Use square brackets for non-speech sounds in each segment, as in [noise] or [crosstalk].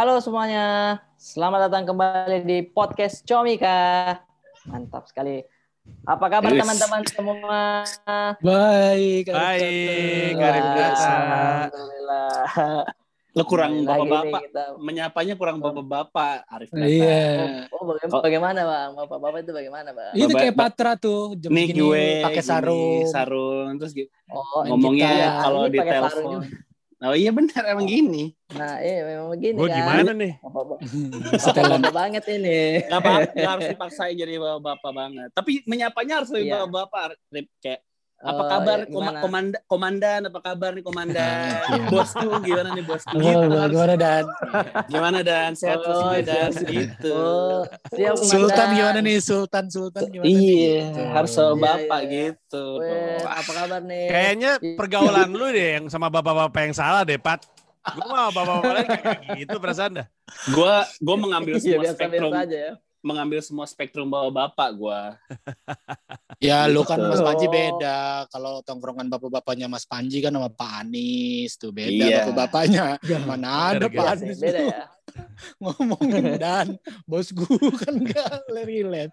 Halo semuanya, selamat datang kembali di podcast Comika. Mantap sekali. Apa kabar Yes. teman-teman semua? Baik, Baik. Data. Alhamdulillah. Lo kurang bapak-bapak. Menyapanya kurang bapak-bapak, Arif Data. Iya. Oh, bagaimana, bagaimana bang? Bapak-bapak itu bagaimana bang? Itu Bapak- kayak Patra tuh, jam Nih segini gue pakai gini, sarung. sarung terus gitu. Oh, ngomongnya kalau di telepon. Oh iya benar emang gini. Nah, iya memang begini Gue kan. gimana nih? [laughs] Setelan. banget ini. Gak, apa, gak harus [laughs] dipaksain jadi bapak-bapak banget. Tapi menyapanya harus lebih Iya. bapak-bapak. Kayak apa Oh, kabar iya, koma- gimana? komandan, komandan apa kabar nih komandan? Iya. Bosku gimana nih bosku? Oh, Gitu harus. gimana dan Gimana dan sehat terus Oh, nih, dan gitu. Oh, siap Sultan gimana nih Sultan Sultan gimana nih? Iya, Gitu. harus sama Iya, bapak iya, iya. gitu. Weh, apa kabar nih? Kayaknya pergaulan lu deh yang sama bapak-bapak yang salah deh, Pat. Gue mah bapak-bapak lain kayak gitu perasaan dah. Gua gua mengambil Iya, semua biasa-biasa spektrum aja ya. Mengambil semua spektrum bawa bapak gua. [laughs] Ya lu kan. Mas Panji beda. Kalau tongkrongan bapak-bapaknya Mas Panji kan sama Pak Anies tuh beda Iya. bapak-bapaknya. Mana ada Pak Anies beda tuh ya. [laughs] ngomongin dan bos gue kan gak relate.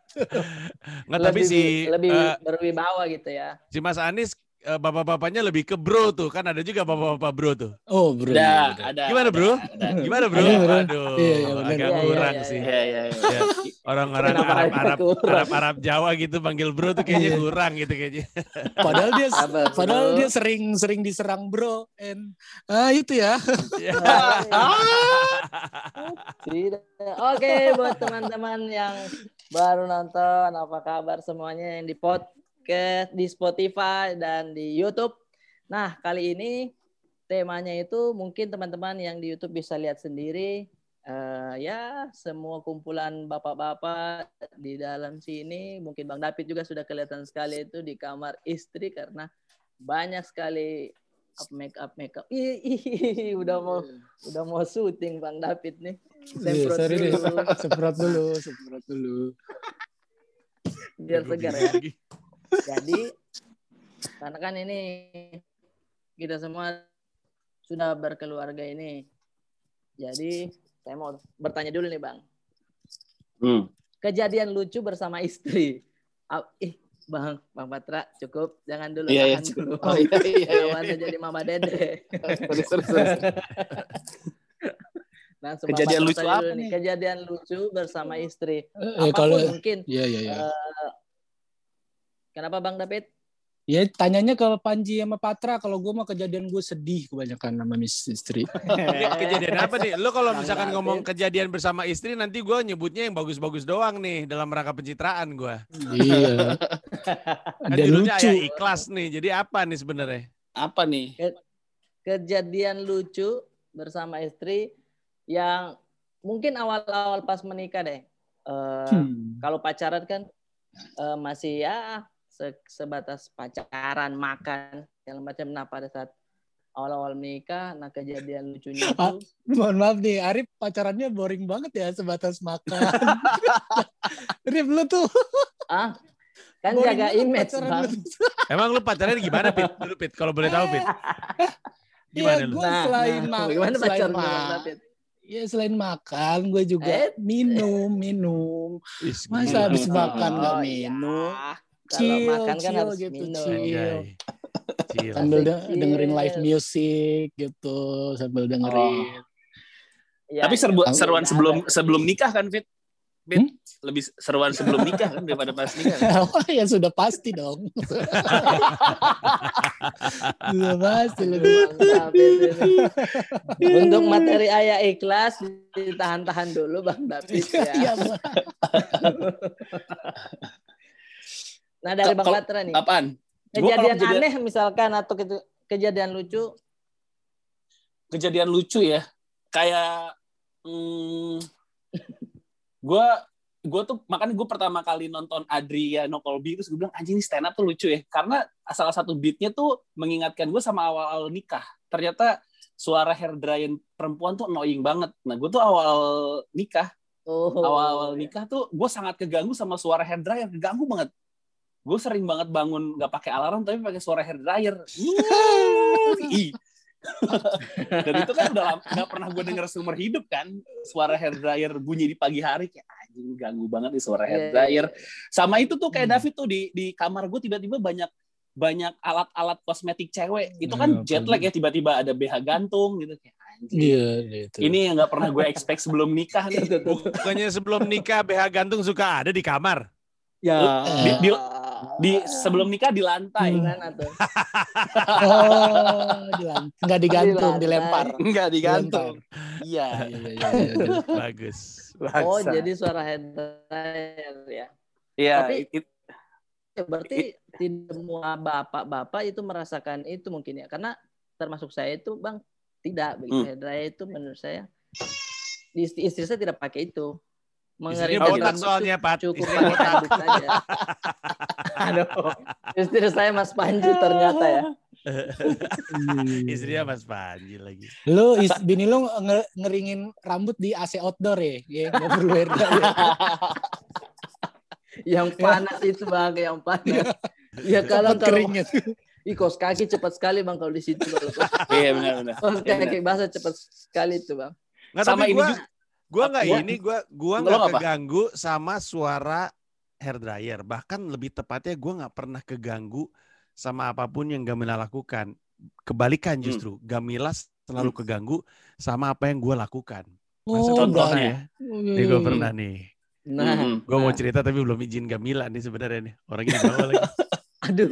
Nggak, tapi lebih, si lebih eh, berwibawa gitu ya. si Mas Anies eh, bapak-bapaknya lebih ke bro tuh. Kan ada juga bapak-bapak bro tuh. Oh bro. Ada, bener. ada. Gimana, Bro? Ada. Gimana bro? Ada, bro. Aduh, Iya, iya, benar. agak Iya, kurang iya, sih. Iya, iya, iya. Ya, Orang-orang Arab, Arab? Arab, Arab Jawa gitu panggil bro tuh kayaknya Iya. kurang gitu kayaknya. Padahal dia padahal dia sering sering diserang bro. And ah itu ya. Ya. [laughs] Tidak. Oke, buat teman-teman yang baru nonton, apa kabar semuanya yang di podcast, di Spotify dan di YouTube. Nah, kali ini temanya itu mungkin teman-teman yang di YouTube bisa lihat sendiri. Eh, ya, semua kumpulan bapak-bapak di dalam sini. Mungkin Bang David juga sudah kelihatan sekali itu di kamar istri karena banyak sekali up make up make up. Ih, ih, ih, udah mau udah mau syuting Bang David nih. Iya, Semprot deh. dulu, Semprot dulu, semprot dulu. biar segar ya. Jadi karena kan ini kita semua sudah berkeluarga ini. Jadi saya mau bertanya dulu nih Bang. Hmm. Kejadian lucu bersama istri. Ah, Ih, Bang, Bang Patra cukup. Jangan dulu. Iya, iya. tahan dulu. Oh iya, iya, iya. Jangan jadi Mama Dede. Sorry, sorry, sorry. Langsung Kejadian lucu apa dulu nih? Kejadian lucu bersama istri. Eh, Apa pun kalau mungkin. Iya, iya, iya. Eh, kenapa Bang David? Ya tanyanya ke Panji sama Patra kalau gue mah kejadian gue sedih kebanyakan sama istri. Ini [laughs] kejadian apa nih? Lo kalau Bang misalkan David. ngomong kejadian bersama istri, nanti gue nyebutnya yang bagus-bagus doang nih dalam rangka pencitraan gue. iya. [laughs] Kan Dan judulnya lucu. ayah ikhlas nih. Jadi apa nih sebenarnya? Apa nih? Kejadian lucu bersama istri yang mungkin awal-awal pas menikah deh. Eh, Hmm. Kalau pacaran kan eh, masih ya se- sebatas pacaran, makan, yang macam. Nah pada saat awal-awal menikah, nah kejadian lucunya Ah. itu Mohon maaf nih, Arif pacarannya boring banget ya sebatas makan. [laughs] Arif lu tuh ah kan boring jaga image pacaran bang. lu. Emang lu pacarnya gimana, Pit? Dulu, Pit. Kalau boleh tahu, Pit. Gimana Iya, lu? gue selain nah, makan, gimana selain pacaran ma- Bang David? ya selain makan, gue juga Eh? minum, minum. Masa habis makan nggak Oh, minum? iya. Kalau Chill, makan kan chill harus gitu, minum. chill. Cil. Sambil de- dengerin live chill. music gitu, sambil dengerin. Ya, Tapi serbu- Tahu. seruan sebelum sebelum nikah kan, Fit? Fit, Hmm? lebih seruan sebelum nikah kan daripada pas nikah. Wah, [laughs] ya sudah pasti dong. [laughs] sudah pasti lebih. Ini. Untuk materi ayah ikhlas ditahan-tahan dulu Bang David ya. [laughs] Nah dari Bang Patra nih, Apaan? Kejadian kejadian- aneh misalkan atau ke- kejadian lucu, kejadian lucu ya. Kayak hmm, gue gue tuh makanya gue pertama kali nonton Adriano Colby terus gue bilang anjing ini stand up tuh lucu ya. Karena salah satu beatnya tuh mengingatkan gue sama awal-awal nikah. Ternyata suara hair dryer perempuan tuh annoying banget. Nah gue tuh awal nikah oh, awal-awal nikah tuh gue sangat keganggu sama suara hair dryer keganggu banget gue sering banget bangun nggak pakai alarm tapi pakai suara hair dryer [laughs] Dan itu kan udah nggak pernah gue denger seumur hidup kan. Suara hair dryer bunyi di pagi hari kayak anjing ganggu banget nih suara hair Iya, dryer. Sama itu tuh kayak Hmm. David tuh di di kamar gue tiba-tiba banyak banyak alat-alat kosmetik cewek. Itu Iya, kan jet lag ya tiba-tiba ada BH gantung gitu kayak anjing. Iya, gitu. Ini yang nggak pernah gue expect sebelum nikah nih. [laughs] Bukannya sebelum nikah BH gantung suka ada di kamar. Ya, di, di, di sebelum nikah di lantai. Hmm. Gimana tuh? Oh, dilan- nggak digantung, Di dilempar. Enggak digantung. Iya. Iya, iya, iya, iya. [laughs] Bagus. Oh, Laksa. jadi suara head dryer ya. Iya, Tapi- it- Ya, berarti tidak semua bapak-bapak itu merasakan itu mungkin ya. Karena termasuk saya itu, Bang, tidak begitu. Hmm. Hair dryer itu menurut saya istri, istri saya tidak pakai itu. Botak rambut soalnya, Pat. cukup botak. [laughs] Aduh, istri saya Mas Panji ternyata ya. [laughs] Istrinya Mas Panji lagi. Lu is, bini lu nge- ngeringin rambut di AC outdoor ya? Ya, nggak perlu dryer. Yang panas itu bang, yang panas. [laughs] Ya kalau Cepet kalau. Ih, kos kaki cepat sekali bang kalau di situ. [laughs] Iya benar-benar. kos Iya, kaki basah cepat sekali itu bang. Nggak, Sama ini gua, juga- gua nggak ini, gua gua nggak apa? keganggu sama suara hair dryer. Bahkan lebih tepatnya gua nggak pernah keganggu sama apa pun yang Gamila lakukan. Kebalikan Hmm. justru, Gamila selalu keganggu sama apa yang gua lakukan. Masa Oh, contohnya ya? Nih gue pernah nih. Nah, Mhm. Gue mau Nah. cerita tapi belum izin Gamila nih sebenarnya nih. Orangnya di bawah lagi. [laughs] aduh,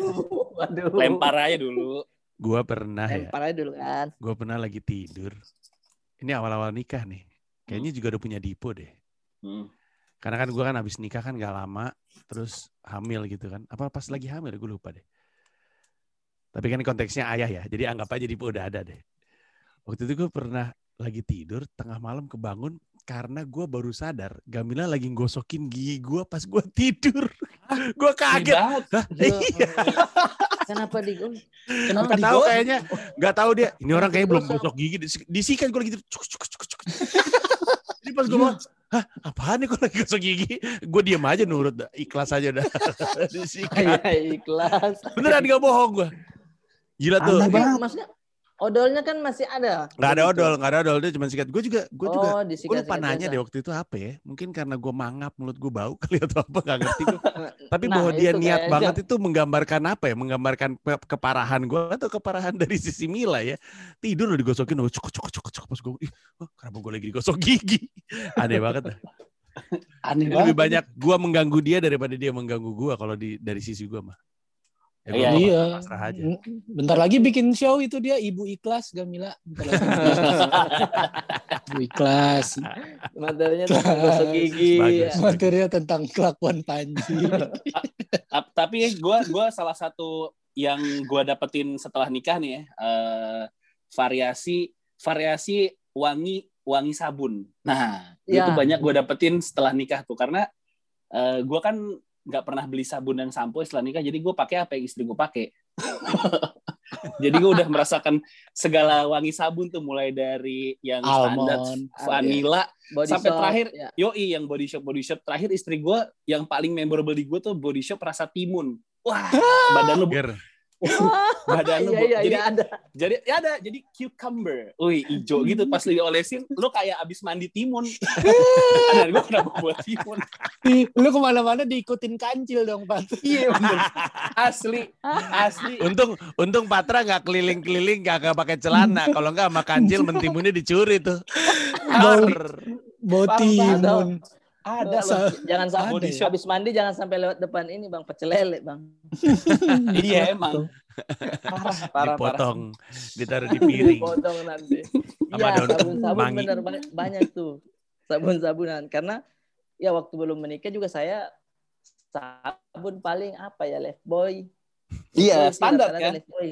aduh. lempar aja dulu. Gue pernah ya. Lempar aja dulu kan. Gue pernah lagi tidur. Ini awal-awal nikah nih. Kayaknya juga udah punya Dipo deh. Hmm. Karena kan gue kan habis nikah kan gak lama. Terus hamil gitu kan. Apa pas lagi hamil gue lupa deh. Tapi kan konteksnya ayah ya. Jadi anggap aja Dipo udah ada deh. Waktu itu gue pernah lagi tidur. Tengah malam kebangun. Karena gue baru sadar. Gamila lagi ngosokin gigi gue pas gue [laughs] tidur. gue kaget. Hah? Iya. Kenapa di Kenapa Gak tahu kayaknya. Gak tahu dia. Ini orang kayaknya belum gosok gigi. Dis- Disikat gue lagi tidur. Cuk, cuk, cuk, cuk. Jadi pas gue bilang, hah apaan nih kok lagi gosok gigi? Gue diem aja nurut. dah. Ikhlas aja udah. [laughs] Disikat. Iya, ikhlas. Beneran gak bohong gue. Gila tuh. Tapi maksudnya odolnya kan masih ada. Gak ada Begitu. odol, gak ada odol dia cuma sikat. Gue juga, gue juga. Oh, Gue disikat-sikat lupa nanya biasa. deh waktu itu apa ya. Mungkin karena gue mangap mulut gue bau [laughs] kali atau apa gak ngerti gue. [laughs] Tapi Nah, bahwa dia niat banget itu menggambarkan apa ya? Menggambarkan ke- keparahan gue atau keparahan [laughs] dari sisi Mila ya. Tidur udah digosokin, oh, cuk cuk cuk cuk pas gue, ih, oh, kenapa gue lagi digosok gigi? Aneh banget. dah. Aneh Jadi lebih banget. banyak gue mengganggu dia daripada dia mengganggu gue kalau di dari sisi gue mah. Ya, gua Iya, Iya. aja. Bentar lagi bikin show itu dia Ibu Ikhlas Gamila. Bentar lagi. [laughs] Ibu Ikhlas. Materinya tentang gosok gigi. Bagus. ya. Materinya tentang kelakuan Panji. [laughs] Ap- Tapi gue gua salah satu yang gue dapetin setelah nikah nih ya, eh, variasi variasi wangi wangi sabun. Nah, itu Ya. banyak gue dapetin setelah nikah tuh karena eh, gue kan nggak pernah beli sabun dan sampo setelah nikah, jadi gue pakai apa yang istri gue pakai. [laughs] jadi gue udah merasakan segala wangi sabun tuh mulai dari yang standar Almond. vanilla Body Sampai shop, terakhir, ya. Yoi yang body shop body shop terakhir istri gue yang paling memorable di gue tuh body shop rasa timun. Wah, [laughs] badan lu Ger, [laughs] badan lu Iya, iya, jadi iya, ada. jadi ya ada jadi cucumber. Wih, hijau gitu pas lu diolesin lu kayak abis mandi timun. Dan gue kenapa buat timun? Ih, Lu ke mana-mana diikutin kancil dong, Pak. Iya bener. Asli, asli. untung untung Patra nggak keliling-keliling nggak nggak pakai celana. Kalau nggak sama kancil mentimunnya dicuri tuh. Bau, timun. Ada jangan sampai Body shop. habis mandi jangan sampai lewat depan ini bang pecel lele bang [laughs] Iya emang. Parah, parah, [laughs] parah. dipotong, ditaruh di piring. potong nanti [laughs] Sama iya daun sabun sabun mangi. bener banyak tuh sabun sabunan karena ya waktu belum menikah juga saya sabun paling apa ya Lifebuoy Iya, Lifebuoy sih, standar kan? Lifebuoy.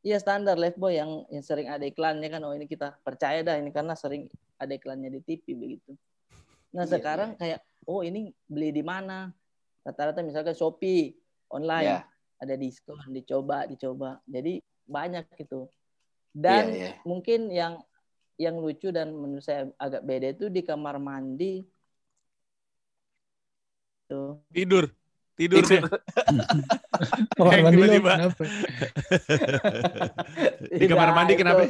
Iya standar Lifebuoy yang yang sering ada iklannya kan oh ini kita percaya dah ini karena sering ada iklannya di TV begitu. Nah Iya, sekarang kayak oh ini beli di mana? Rata-rata misalkan Shopee online Iya. ada diskon dicoba dicoba jadi banyak gitu. Dan Iya, iya. mungkin yang yang lucu dan menurut saya agak beda itu di kamar mandi tuh Tidur, tidur. [laughs] Kamar mandi lo tiba-tiba. kenapa? [laughs] Di kamar mandi itu kenapa?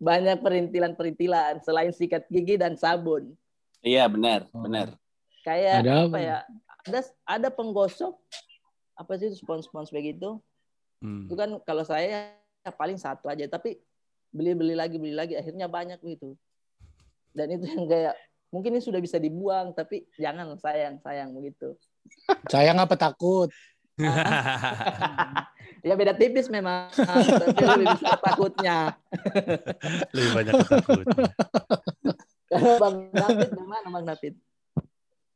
Banyak perintilan-perintilan selain sikat gigi dan sabun. Iya benar, Oh. benar. Kayak Ada apa apa? ya? Ada ada penggosok apa sih itu spons-spons begitu? Hmm. Itu kan kalau saya ya paling satu aja, tapi beli-beli lagi beli lagi akhirnya banyak gitu. Dan itu yang kayak mungkin ini sudah bisa dibuang tapi jangan sayang sayang begitu. Sayang apa takut? [laughs] Ya beda tipis memang, tapi lebih besar takutnya. [laughs] Lebih banyak ketakutnya. [laughs] Bang David gimana Bang David?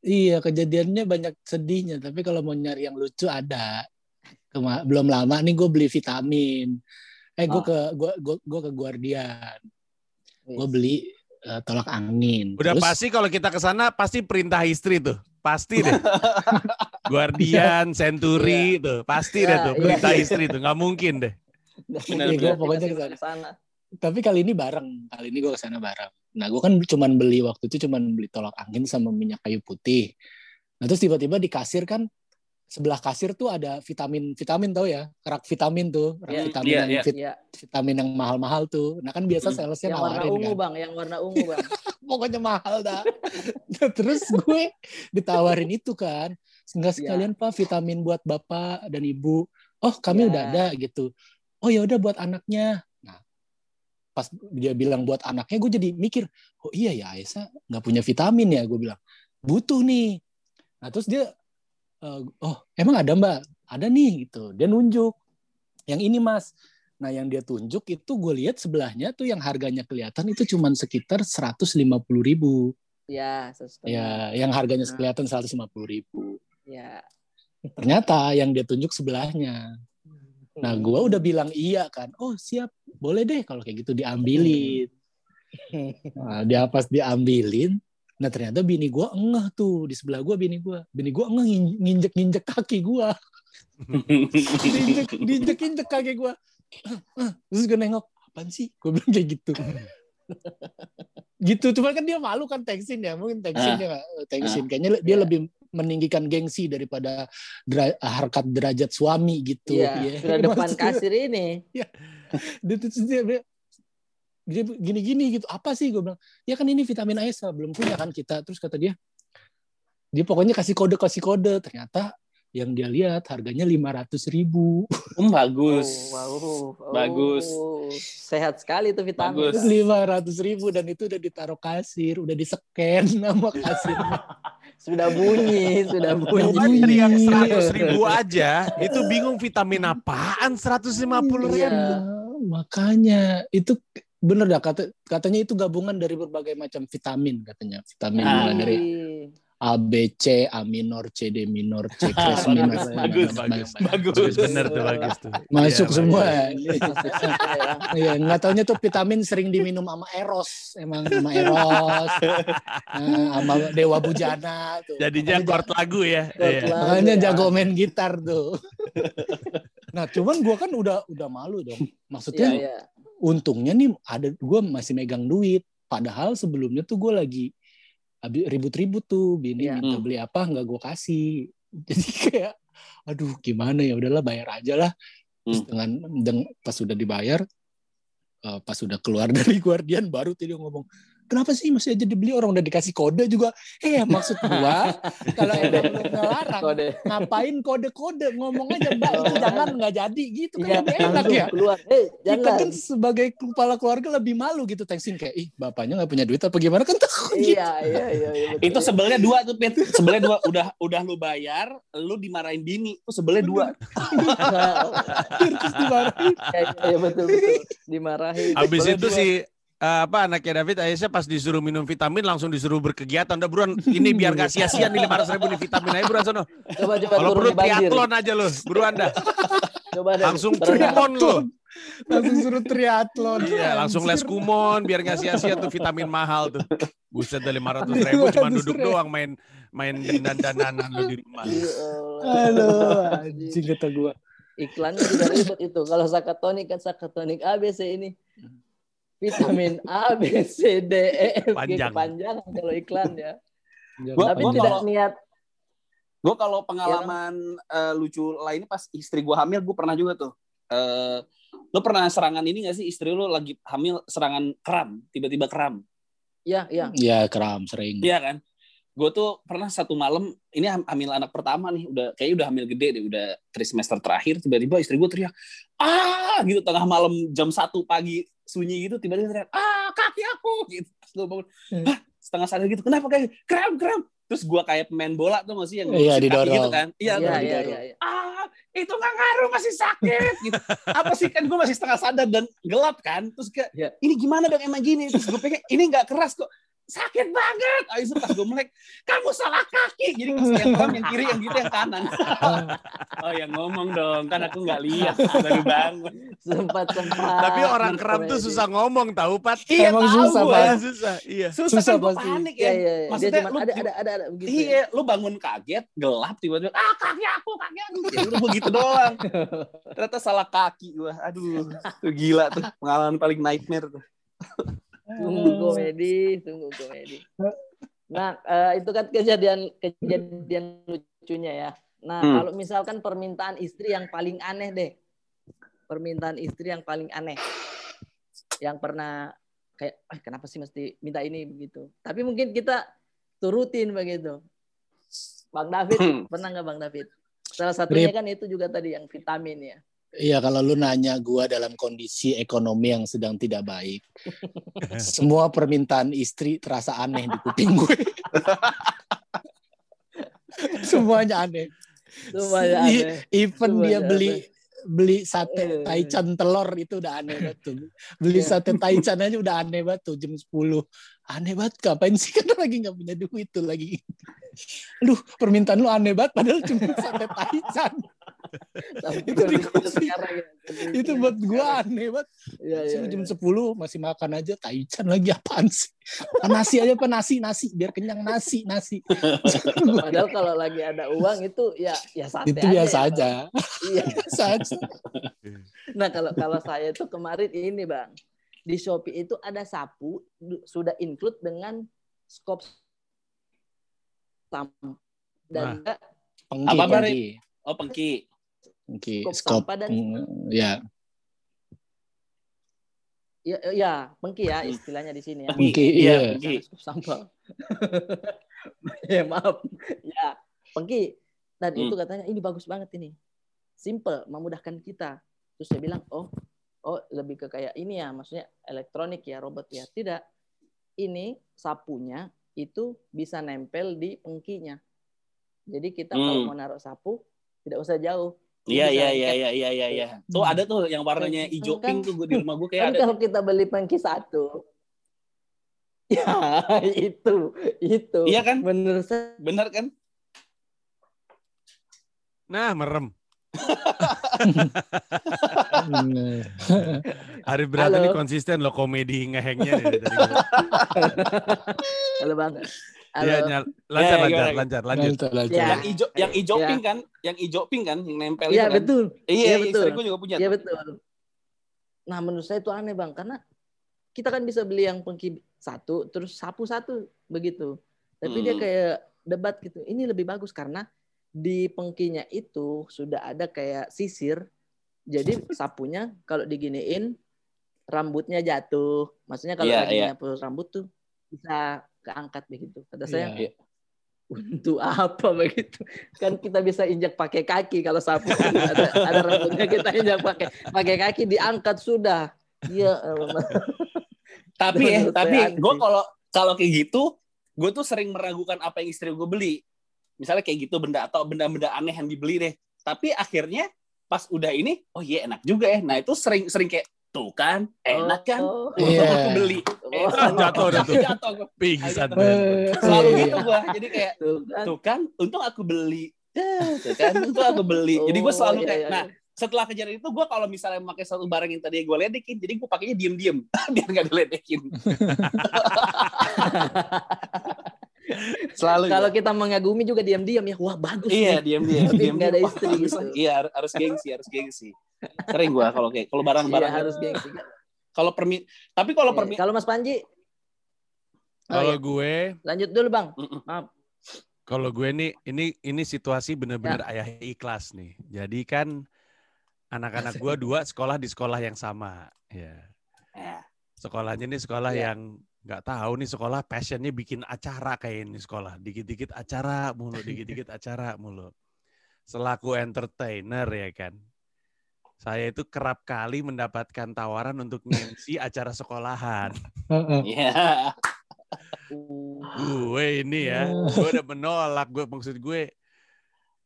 Iya, kejadiannya banyak sedihnya. Tapi kalau mau nyari yang lucu ada. Kema- belum lama nih gue beli vitamin. Eh, gue Oh. ke gue gue gue ke Guardian. Gue beli eh, tolak angin. Udah Terus- pasti kalau kita ke sana pasti perintah istri tuh. Pasti deh. [laughs] Guardian, Century tuh. Pasti deh Iya, tuh iya, perintah iya. istri tuh. Nggak mungkin deh. Benar, Iya, benar. gua pokoknya ke sana. Tapi kali ini bareng. Kali ini gue ke sana bareng. Nah, gue kan cuman beli waktu itu cuman beli tolak angin sama minyak kayu putih. Nah, terus tiba-tiba di kasir kan sebelah kasir tuh ada vitamin vitamin tau ya rak vitamin tuh rak Iya, vitamin iya, yang iya. vit- Iya, vitamin yang mahal-mahal tuh nah kan biasa Mm. salesnya yang warna ungu kan Bang, yang warna ungu Bang. [laughs] pokoknya mahal dah Nah, terus gue ditawarin itu kan nggak sekalian pak vitamin buat bapak dan ibu oh kami Ya. udah ada gitu oh ya udah buat anaknya pas dia bilang buat anaknya gue jadi mikir oh iya ya Aisyah nggak punya vitamin ya gue bilang. Butuh nih. Nah terus dia eh, oh emang ada mbak? Ada nih gitu. Dia nunjuk yang ini mas. Nah yang dia tunjuk itu gue lihat sebelahnya tuh yang harganya kelihatan itu cuman sekitar 150 ribu. Ya, ya yang harganya Nah. kelihatan 150 ribu. Ya. ternyata yang dia tunjuk sebelahnya. Nah gue udah bilang iya kan oh siap boleh deh kalau kayak gitu diambilin. Nah, dia pas diambilin nah ternyata bini gue engeh tuh. Di sebelah gue bini gue bini gue engeh nginjek nginjek kaki gue diinjek diinjek injek kaki gue terus gue nengok apaan sih? Gue bilang kayak gitu. [laughs] Gitu. Cuma kan dia malu kan teksin ya. Mungkin teksin dia nggak teksin kayaknya dia Iya. lebih meninggikan gengsi daripada dera- harkat derajat suami gitu Iya, Iya. sudah depan kasir ini. [laughs] dia tuh dia, dia, dia gini-gini gitu apa sih gue bilang ya kan ini vitamin Aisyah belum punya kan kita terus kata dia dia pokoknya kasih kode kasih kode ternyata yang dia lihat harganya lima ratus ribu Um, [laughs] bagus. Oh, wow. Bagus. Oh, Sehat sekali itu vitamin. Bagus. lima ratus ribu dan itu udah ditaruh kasir udah di scan nama [laughs] kasirnya Sudah bunyi, sudah bunyi. Dari yang Iya. seratus ribu aja, itu bingung vitamin apaan seratus lima puluh Iya. ribu. Iya, makanya itu bener dah kata katanya itu gabungan dari berbagai macam vitamin katanya vitamin mulai dari A B C A minor C D minor C [laughs] kres minor Bagus, bagus. Bagus. Bagus bener tuh bagus tuh. [laughs] masuk Iya, semua Masuk semua ya. Iya, nggak taunya tuh vitamin sering diminum sama Eros, emang sama Eros, Nah, sama Dewa Bujana tuh. Jadinya chord lagu ya. Iya. Makanya ya. jago main gitar tuh. nah, cuman gua kan udah udah malu dong. Iya, Maksudnya iya. untungnya nih ada gua masih megang duit. Padahal sebelumnya tuh gua lagi ribut-ribut tuh, bini Iya. minta Hmm. beli apa nggak gua kasih. [laughs] Jadi kayak aduh gimana ya udahlah bayar aja lah. Terus Hmm. dengan, deng- pas sudah dibayar eh, pas sudah keluar [laughs] dari Guardian baru tuh dia ngomong kenapa sih masih aja dibeli orang udah dikasih kode juga eh maksud gua [laughs] kalau emang lu ngelarang Kode. ngapain kode-kode ngomong aja mbak itu jangan nggak jadi gitu kan Iya, lebih enak ya keluar. Eh, kita jangan. kan sebagai kepala keluarga lebih malu gitu teksin kayak ih bapaknya nggak punya duit apa gimana kan takut gitu Iya, iya, iya, iya. betul. Itu sebelnya dua tuh, Pit. Sebelnya dua. Udah udah lu bayar, lu dimarahin bini. Itu sebelnya dua. [laughs] terus dimarahin Iya, iya, iya, betul, betul. Dimarahin. Habis itu dua. Eh, apa anaknya David Aisyah pas disuruh minum vitamin langsung disuruh berkegiatan udah buruan ini biar gak sia-sia nih 500 ribu nih vitamin aja buruan sono Coba coba kalau perlu triathlon aja lo buruan dah Coba deh. langsung kumon lo langsung suruh triathlon iya langsung les kumon biar gak sia-sia tuh vitamin mahal tuh buset dah 500 ribu cuma 500 duduk ribu. doang main main dan dandanan lo di rumah Ya Allah. Halo, anjing kata gua. Iklannya juga ribet itu. Kalau sakatonik kan sakatonik A B C ini. Vitamin A B C D E F G Panjang. kalau iklan ya. Gua- Tapi gua tidak kalau- niat Gue kalau pengalaman eh, lucu lainnya pas istri gue hamil, gue pernah juga tuh. Eh, lo pernah serangan ini gak sih istri lo lagi hamil serangan kram, tiba-tiba kram? Iya, iya. Ya kram sering. Iya kan? Gue tuh pernah satu malam, ini ham- hamil anak pertama nih, udah kayaknya udah hamil gede deh, udah trimester terakhir, tiba-tiba istri gue teriak, ah gitu tengah malam jam satu pagi sunyi gitu, tiba-tiba teriak, ah kaki aku gitu. Terus gue bangun, Hmm. Hah? setengah sadar gitu, kenapa kayak kram kram? Terus gue kayak pemain bola tuh nggak sih yang Iya, didorong. gitu kan? Iya, Iya, iya, iya, iya. ah itu nggak ngaruh masih sakit gitu. apa sih kan gue masih setengah sadar dan gelap kan terus kayak Iya. ini gimana dong emang gini terus gue pikir ini nggak keras kok sakit banget Abis itu pas gue melek kamu salah kaki jadi pas yang kanan yang kiri yang gitu yang kanan oh yang ngomong dong kan aku nggak lihat baru bangun Sempat sempat. Tapi orang kram tuh susah ngomong tahu Pat. iya Emang tahu susah, gue susah. Iya. susah, Susah kan gue pasti. panik Iya, ya iya, iya. Dia Maksudnya lu ada ada ada ada begitu. ya. Iya, lu bangun kaget, gelap tiba-tiba, ah kaki aku, kaki aku. Ya udah begitu doang. Ternyata salah kaki gua. Aduh, tuh gila tuh. Pengalaman paling nightmare tuh. Tunggu komedi, tunggu komedi. [laughs] Nah, eh, itu kan kejadian kejadian lucunya ya. Nah, Hmm. kalau misalkan permintaan istri yang paling aneh deh. Permintaan istri yang paling aneh. Yang pernah kayak, ah, kenapa sih mesti minta ini begitu. Tapi mungkin kita turutin begitu. Bang David, Hmm. pernah nggak Bang David? Salah satunya Rip. kan itu juga tadi yang vitamin ya. Iya kalau lu nanya gua dalam kondisi ekonomi yang sedang tidak baik, [laughs] semua permintaan istri terasa aneh di kuping gue. [laughs] Semuanya aneh. Semuanya Iya. aneh. Even dia Semuanya beli aneh. beli Eh. sate taichan telur itu udah aneh banget tuh. Beli Iya. sate taichan aja udah aneh banget tuh jam 10. Aneh banget ngapain sih [laughs] kan lagi nggak punya duit tuh lagi. Aduh, permintaan lu aneh banget padahal cuma sate taichan. Tapi Itu di sekarang ya, Itu buat gua aneh banget. Iya, iya, jam iya. 10 masih makan aja taichan lagi apaan sih? Makan nasi aja apa nasi nasi biar kenyang nasi nasi. [laughs] Padahal kalau lagi ada uang itu ya ya sate itu biasa ya, aja. [laughs] Iya. [laughs] Biasa aja. Nah kalau kalau saya itu kemarin ini bang di Shopee itu ada sapu sudah include dengan skop tam dan juga Pengki, Apa, pengki. Oh, pengki. Pengki, Skop skop. sampah dan- mm, ya. ya, ya pengki ya istilahnya di sini ya. Pengki, Iya, iya. pengki. Skop sampah. [laughs] ya maaf. Ya pengki dan Hmm. itu katanya ini bagus banget ini. Simple, memudahkan kita. Terus saya bilang, oh, oh lebih ke kayak ini ya, maksudnya elektronik ya, robot ya. Tidak. Ini sapunya itu bisa nempel di pengkinya. Jadi kita kalau Hmm. mau naruh sapu tidak usah jauh. Iya, iya, iya, iya, iya, iya, iya. Tuh ada tuh yang warnanya hijau Kan- pink tuh gua di rumah gua kayak Tapi ada. kalau kita beli pengki satu, [laughs] ya itu, itu. Iya kan? Saya Bener kan? Nah, merem. [laughs] Bener. Arif Berat ini konsisten loh komedi ngehengnya dari [laughs] tadi. Halo bang. Halo. Iya, nyal- lancar, Ya, lancar, lancar, lanjut. Lanjut, lanjut. Ya. Yang hijau yang hijau Iya. pink kan? Yang hijau pink kan yang nempel Iya itu kan? betul. Iya, Iya, iya, betul. gua juga punya. Iya betul. Nah menurut saya itu aneh bang karena kita kan bisa beli yang pengki satu terus sapu satu begitu. Tapi dia Hmm. kayak debat gitu. Ini lebih bagus karena di pengkinya itu sudah ada kayak sisir. Jadi sapunya kalau diginiin rambutnya jatuh. Maksudnya kalau Iya, lagi iya. nyapu rambut tuh bisa keangkat begitu. Kata saya Iya. untuk apa begitu kan kita bisa injak pakai kaki kalau sapu ada, ada rambutnya kita injak pakai pakai kaki diangkat sudah iya Tapi ya, tapi gue kalau kalau kayak gitu, gue tuh sering meragukan apa yang istri gue beli. Misalnya kayak gitu benda atau benda-benda aneh yang dibeli deh. Tapi akhirnya pas udah ini, oh iya enak juga ya. Nah itu sering sering kayak tuh kan enak kan. Oh, Untung Iya. aku beli. Eh, Oh, jatuh udah tuh. Jatuh gua. Pingsan, Selalu iya, gitu gue. Jadi kayak tuh kan. tuh kan untung aku beli. Tuh kan untung aku beli. Jadi gue Oh, selalu iya, kayak, iya, nah setelah kejadian itu gue kalau misalnya pakai satu barang yang tadi gue ledekin, jadi gue pakainya diem-diem [laughs] biar nggak diledekin. Selalu. kalau gua. kita mengagumi juga diam-diam ya wah bagus Iya, diam-diam. Diam nggak ada istri gitu. Iya, har- harus gengsi, harus gengsi. Sering gua kalau kayak kalau Iya, barang-barang harus gengsi kalau permi tapi kalau Iya. permi kalau Mas Panji oh, Kalau iya. gue, lanjut dulu bang maaf Kalau gue nih, ini ini situasi bener-bener ayah ikhlas nih. Jadi kan anak-anak [laughs] gue dua sekolah di sekolah yang sama. Ya. Ya. Sekolahnya nih sekolah Ya. yang nggak tahu nih sekolah passionnya bikin acara kayak ini sekolah. Dikit-dikit acara mulu, dikit-dikit acara mulu. Selaku entertainer ya kan. Saya itu kerap kali mendapatkan tawaran untuk MC acara sekolahan. Heeh. Iya. gue ini ya, gue udah menolak. Gue maksud gue,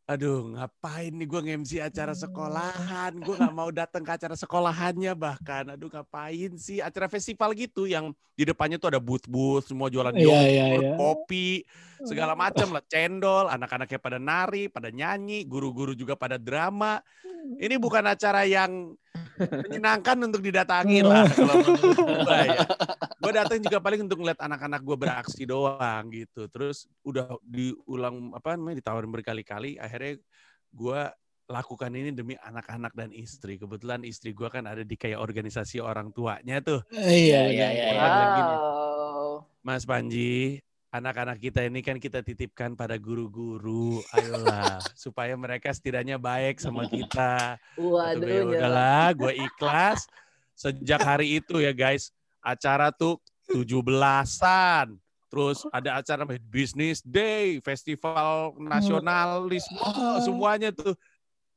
aduh ngapain nih gue nge-MC acara sekolahan? Gue nggak mau datang ke acara sekolahannya bahkan. Aduh ngapain sih acara festival gitu yang di depannya tuh ada booth-booth, semua jualan Iya, yogurt, iya, iya. kopi, segala macam lah, cendol, anak-anaknya pada nari, pada nyanyi, guru-guru juga pada drama. Ini bukan acara yang menyenangkan untuk didatangi lah kalau menurut gue ya. Gue datang juga paling untuk ngeliat anak-anak gue beraksi doang gitu. Terus udah diulang apa namanya ditawarin berkali-kali. Akhirnya gue lakukan ini demi anak-anak dan istri. Kebetulan istri gue kan ada di kayak organisasi orang tuanya tuh. Iya, Iya, iya, iya, iya. Mas Panji, anak-anak kita ini kan kita titipkan pada guru-guru. Ayolah, supaya mereka setidaknya baik sama kita. Kata gue, Waduh, "Ya nyerah. udahlah, gue ikhlas. Sejak hari itu ya guys, acara tuh 17-an. Terus ada acara Business Day, Festival Nasionalis, wah, semuanya tuh.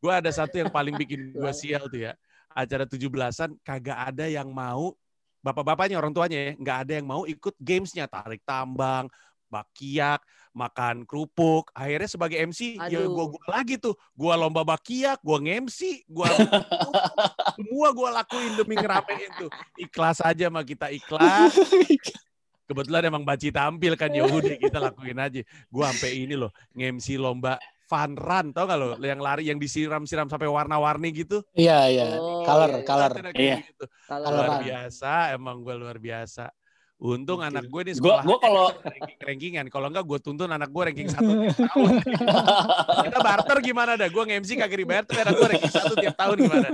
Gue ada satu yang paling bikin gue sial tuh ya. Acara 17-an kagak ada yang mau, bapak-bapaknya, orang tuanya ya, nggak ada yang mau ikut gamesnya. Tarik tambang, bakiak, makan kerupuk. Akhirnya sebagai MC, ya Aduh. gue gua lagi tuh. Gue lomba bakiak, gue nge-MC, gue [laughs] semua gue lakuin demi ngeramein tuh. Ikhlas aja sama kita ikhlas. [laughs] Kebetulan emang Baci tampil kan ya udah kita lakuin aja. Gue sampai ini loh nge-MC lomba fun run tau gak lo yang lari yang disiram-siram sampai warna-warni gitu. Iya, iya. Oh, Color, iya, iya. color. Ada kayak Iya. gitu. Kalau Luar biasa, emang gue luar biasa. Untung anak gue nih sekolah gua kalau- ranking rankingan. Kalau enggak gue tuntun anak gue ranking satu tiap tahun. [laughs] Kita barter gimana dah? Gue nge-MC kagak dibayar, tapi anak gue ranking satu tiap tahun gimana?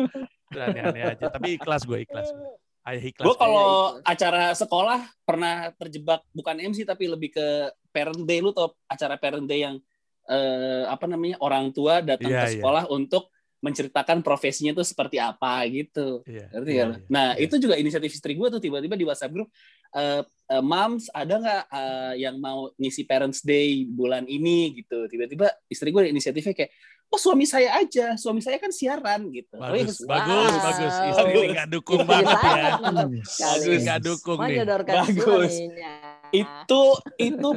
Aneh-aneh aja. Tapi ikhlas gue ikhlas. Gue. Ayah ikhlas. Gue gue. kalau acara sekolah pernah terjebak bukan MC tapi lebih ke parent day lu tau acara parent day yang eh, apa namanya orang tua datang Iya, ke iya. sekolah untuk menceritakan profesinya tuh seperti apa gitu. Iya, Ngerti iya, kan? iya. Nah, Iya. itu juga inisiatif istri gue tuh tiba-tiba di WhatsApp grup, eh eh, Mams, ada nggak eh, yang mau ngisi Parents Day bulan ini gitu? Tiba-tiba istri gue inisiatifnya kayak, oh suami saya aja, suami saya kan siaran gitu. Oh, iya, Bagus, bagus, Wow. bagus. Istri ini nggak dukung Istri banget ya. Istri nggak dukung nih. Menyodorkan Bagus. suaminya. itu itu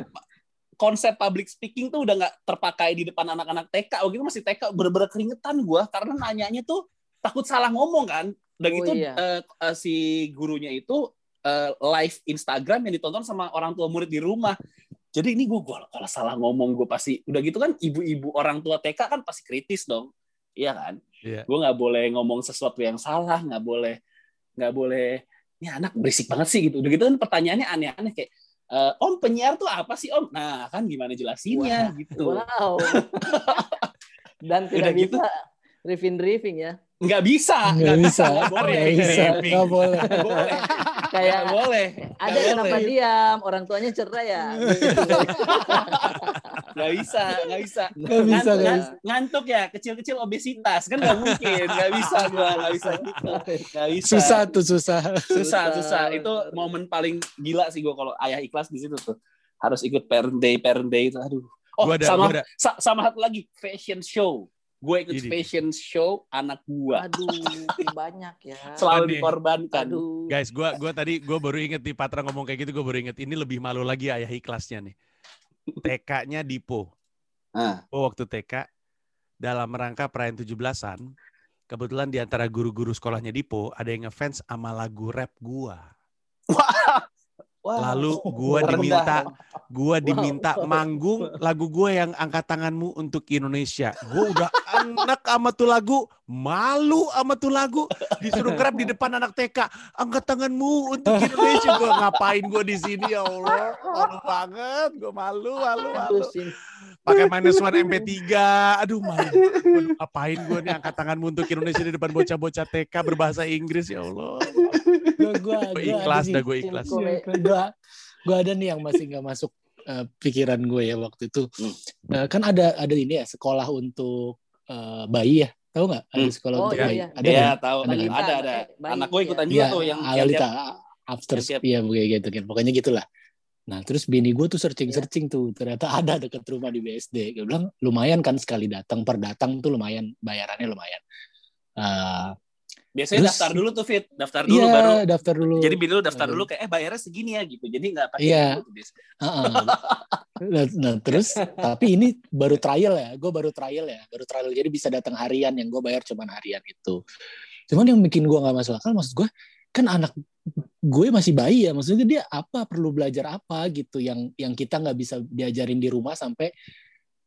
konsep public speaking tuh udah nggak terpakai di depan anak-anak TK. Waktu itu masih TK bener-bener keringetan gue karena nanyanya tuh takut salah ngomong kan. Dan Oh, itu iya. eh, eh, si gurunya itu eh, live Instagram yang ditonton sama orang tua murid di rumah. Jadi ini gue kalau salah ngomong gue pasti udah gitu kan ibu-ibu orang tua TK kan pasti kritis dong, iya kan? Iya. Gue nggak boleh ngomong sesuatu yang salah, nggak boleh nggak boleh. Ini anak berisik banget sih gitu. Udah gitu kan pertanyaannya aneh-aneh kayak "Eh, Om penyiar tuh apa sih Om? Nah kan gimana jelasinnya gitu. Wow. [laughs] Dan Udah tidak gitu. bisa riffing-riffing ya. Nggak bisa, Nggak bisa, nggak boleh, nggak bisa, nggak boleh. nggak boleh, Kayak nggak boleh, ada nggak kenapa boleh. diam, orang tuanya cerai ya. [laughs] nggak bisa, nggak bisa. [laughs] Nggak bisa, ngan- bisa. ngantuk ya, kecil-kecil obesitas kan nggak mungkin, nggak bisa gua, nggak bisa gitu, nggak bisa. Susah tuh, susah. susah, Susah. Itu momen paling gila sih gua kalau ayah ikhlas di situ tuh. Harus ikut parent day, parent day itu, aduh. Oh, Gua ada- sama gua ada- sa- sama satu lagi, fashion show. Gue ikut Ini. fashion show anak gua. Aduh, banyak ya. Selalu dikorbankan. Aduh. Guys, gua gua tadi gua baru inget di Patra ngomong kayak gitu, gua baru inget ini lebih malu lagi ayah ikhlasnya nih. TK-nya Dipo. Ah. Oh, waktu TK dalam rangka perayaan 17-an, kebetulan di antara guru-guru sekolahnya Dipo ada yang ngefans sama lagu rap gua. Wah. Lalu gua Rendah. diminta gua Wow. diminta [laughs] manggung lagu gua yang angkat tanganmu untuk Indonesia. Gua udah anak sama tuh lagu, malu sama tuh lagu, disuruh nge-rap di depan anak TK. Angkat tanganmu untuk Indonesia. Gua ngapain gua di sini ya Allah? Malu banget, gua malu, malu, malu. Pakai minus one MP3. Aduh, malu. Waduh, ngapain gua nih angkat tanganmu untuk Indonesia di depan bocah-bocah TK berbahasa Inggris ya Allah. Gua, gua, Gua gua ikhlas dah, gua ikhlas. Kole- Gua, gua ada nih yang masih nggak masuk eh, pikiran gue ya waktu itu. Hmm. Eh, kan ada ada ini ya sekolah untuk eh, bayi ya. Tahu nggak? Ada Hmm. sekolah Oh, untuk iya, bayi. iya. Ada Iya, kan? tahu. Ada, Ada, kan? ada. ada. Bayi, Anak gue ikutan iya. juga Iya, tuh yang Alita after iya begitu gitu kan. Pokoknya gitulah. Nah, terus bini gue tuh searching-searching tuh. Ternyata ada deket rumah di BSD. Gue bilang lumayan kan sekali datang per datang tuh lumayan bayarannya lumayan. Biasanya Terus- daftar dulu tuh fit, daftar dulu iya, baru. daftar dulu. Jadi bini lu daftar dulu kayak eh bayarnya segini ya gitu. Jadi nggak pakai Iya. nah, nah, terus tapi ini baru trial ya, gue baru trial ya, baru trial jadi bisa datang harian yang gue bayar cuman harian itu. Cuman yang bikin gue nggak masuk akal, maksud gue kan anak gue masih bayi ya, maksudnya dia apa perlu belajar apa gitu yang yang kita nggak bisa diajarin di rumah sampai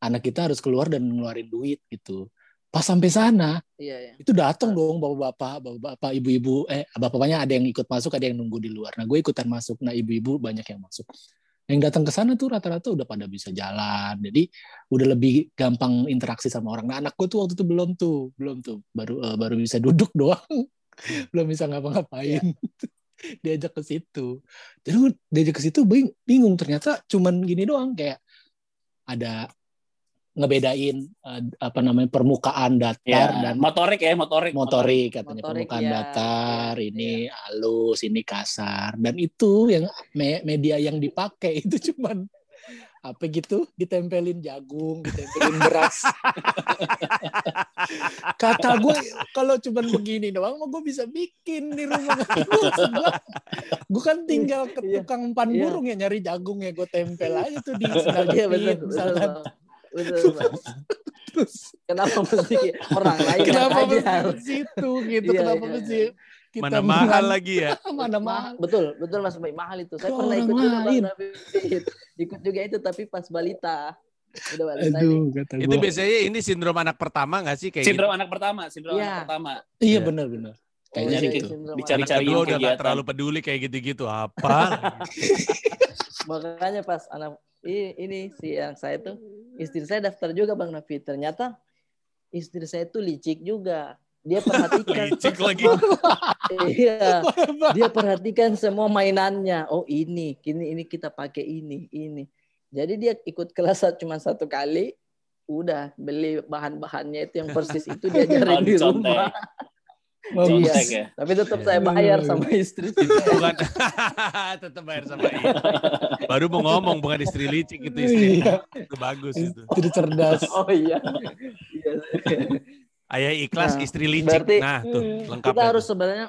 anak kita harus keluar dan ngeluarin duit gitu. Pas sampai sana Iya, iya. itu datang dong bapak-bapak, bapak-bapak, ibu-ibu, eh bapak-bapaknya ada yang ikut masuk, ada yang nunggu di luar. Nah gue ikutan masuk, nah ibu-ibu banyak yang masuk. Yang datang ke sana tuh rata-rata udah pada bisa jalan, jadi udah lebih gampang interaksi sama orang. Nah anak gue tuh waktu itu belum tuh, belum tuh, baru eh, baru bisa duduk [laughs] doang, belum bisa ngapa-ngapain. [laughs] diajak ke situ, jadi diajak ke situ bing- bingung ternyata cuman gini doang kayak ada ngebedain eh, apa namanya permukaan datar Ya, dan motorik ya, motorik. motorik katanya Motorik, permukaan iya. datar Iya, ini halus ini kasar dan itu yang me- media yang dipakai itu [laughs] cuman apa gitu ditempelin jagung ditempelin beras [laughs] kata gue kalau cuman begini doang mah gue bisa bikin di rumah [laughs] gue kan tinggal ke Iya. tukang empan Iya. burung ya nyari jagung ya gue tempel aja tuh di sendal Iya betul, jepit betul, Kenapa mesti orang lain kenapa mesti ke situ gitu Iya, kenapa iya. mesti kita Mana mahal mengan- lagi ya. [laughs] mana mahal Betul, betul Mas Baik mahal itu. Saya Ke pernah ikut juga. David. [laughs] Ikut juga itu tapi pas balita. Udah balita nih. aduh kata Itu biasanya ini sindrom anak pertama nggak sih kayak Sindrom gitu? anak pertama, sindrom Iya. anak pertama. iya Iya. benar benar Oh, kayaknya iya, gitu sindrom Dicari- Anak cari kedua udah kegiatan. terlalu peduli kayak gitu-gitu. Apa? [laughs] Makanya pas anak i- ini si yang saya tuh istri saya daftar juga Bang Nafi. Ternyata istri saya tuh licik juga. Dia perhatikan [laughs] Licik lagi. [laughs] iya. Dia perhatikan semua mainannya. Oh ini, kini ini kita pakai ini, ini. Jadi dia ikut kelas cuma satu kali, udah beli bahan-bahannya itu yang persis itu dia [laughs] ajarin di rumah. Bagus. Contek ya. Tapi tetap saya [laughs] [laughs] bayar sama istri. itu bukan tetap bayar sama ibu. Baru mau ngomong bukan istri licik itu istri. Iya. Itu bagus itu. Istri cerdas [laughs] Oh iya. Iya. Ayah ikhlas, Nah, istri licik. berarti nah, tuh lengkap. kita harus sebenarnya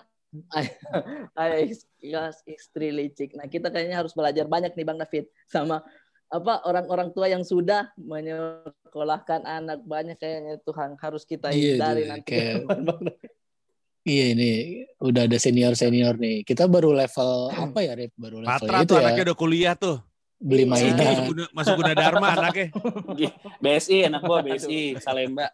ayah ikhlas istri licik. Nah kita kayaknya harus belajar banyak nih Bang David sama apa orang-orang tua yang sudah menyekolahkan anak banyak kayaknya Tuhan harus kita Iya, hindari iya, nanti. kayak- iya ini udah ada senior senior nih kita baru level apa ya Rip? baru level Patra itu tuh ya anaknya udah kuliah tuh. beli. Masuk, mainan masuk, guna, masuk guna Dharma anaknya. BSI anak gua BSI Salemba.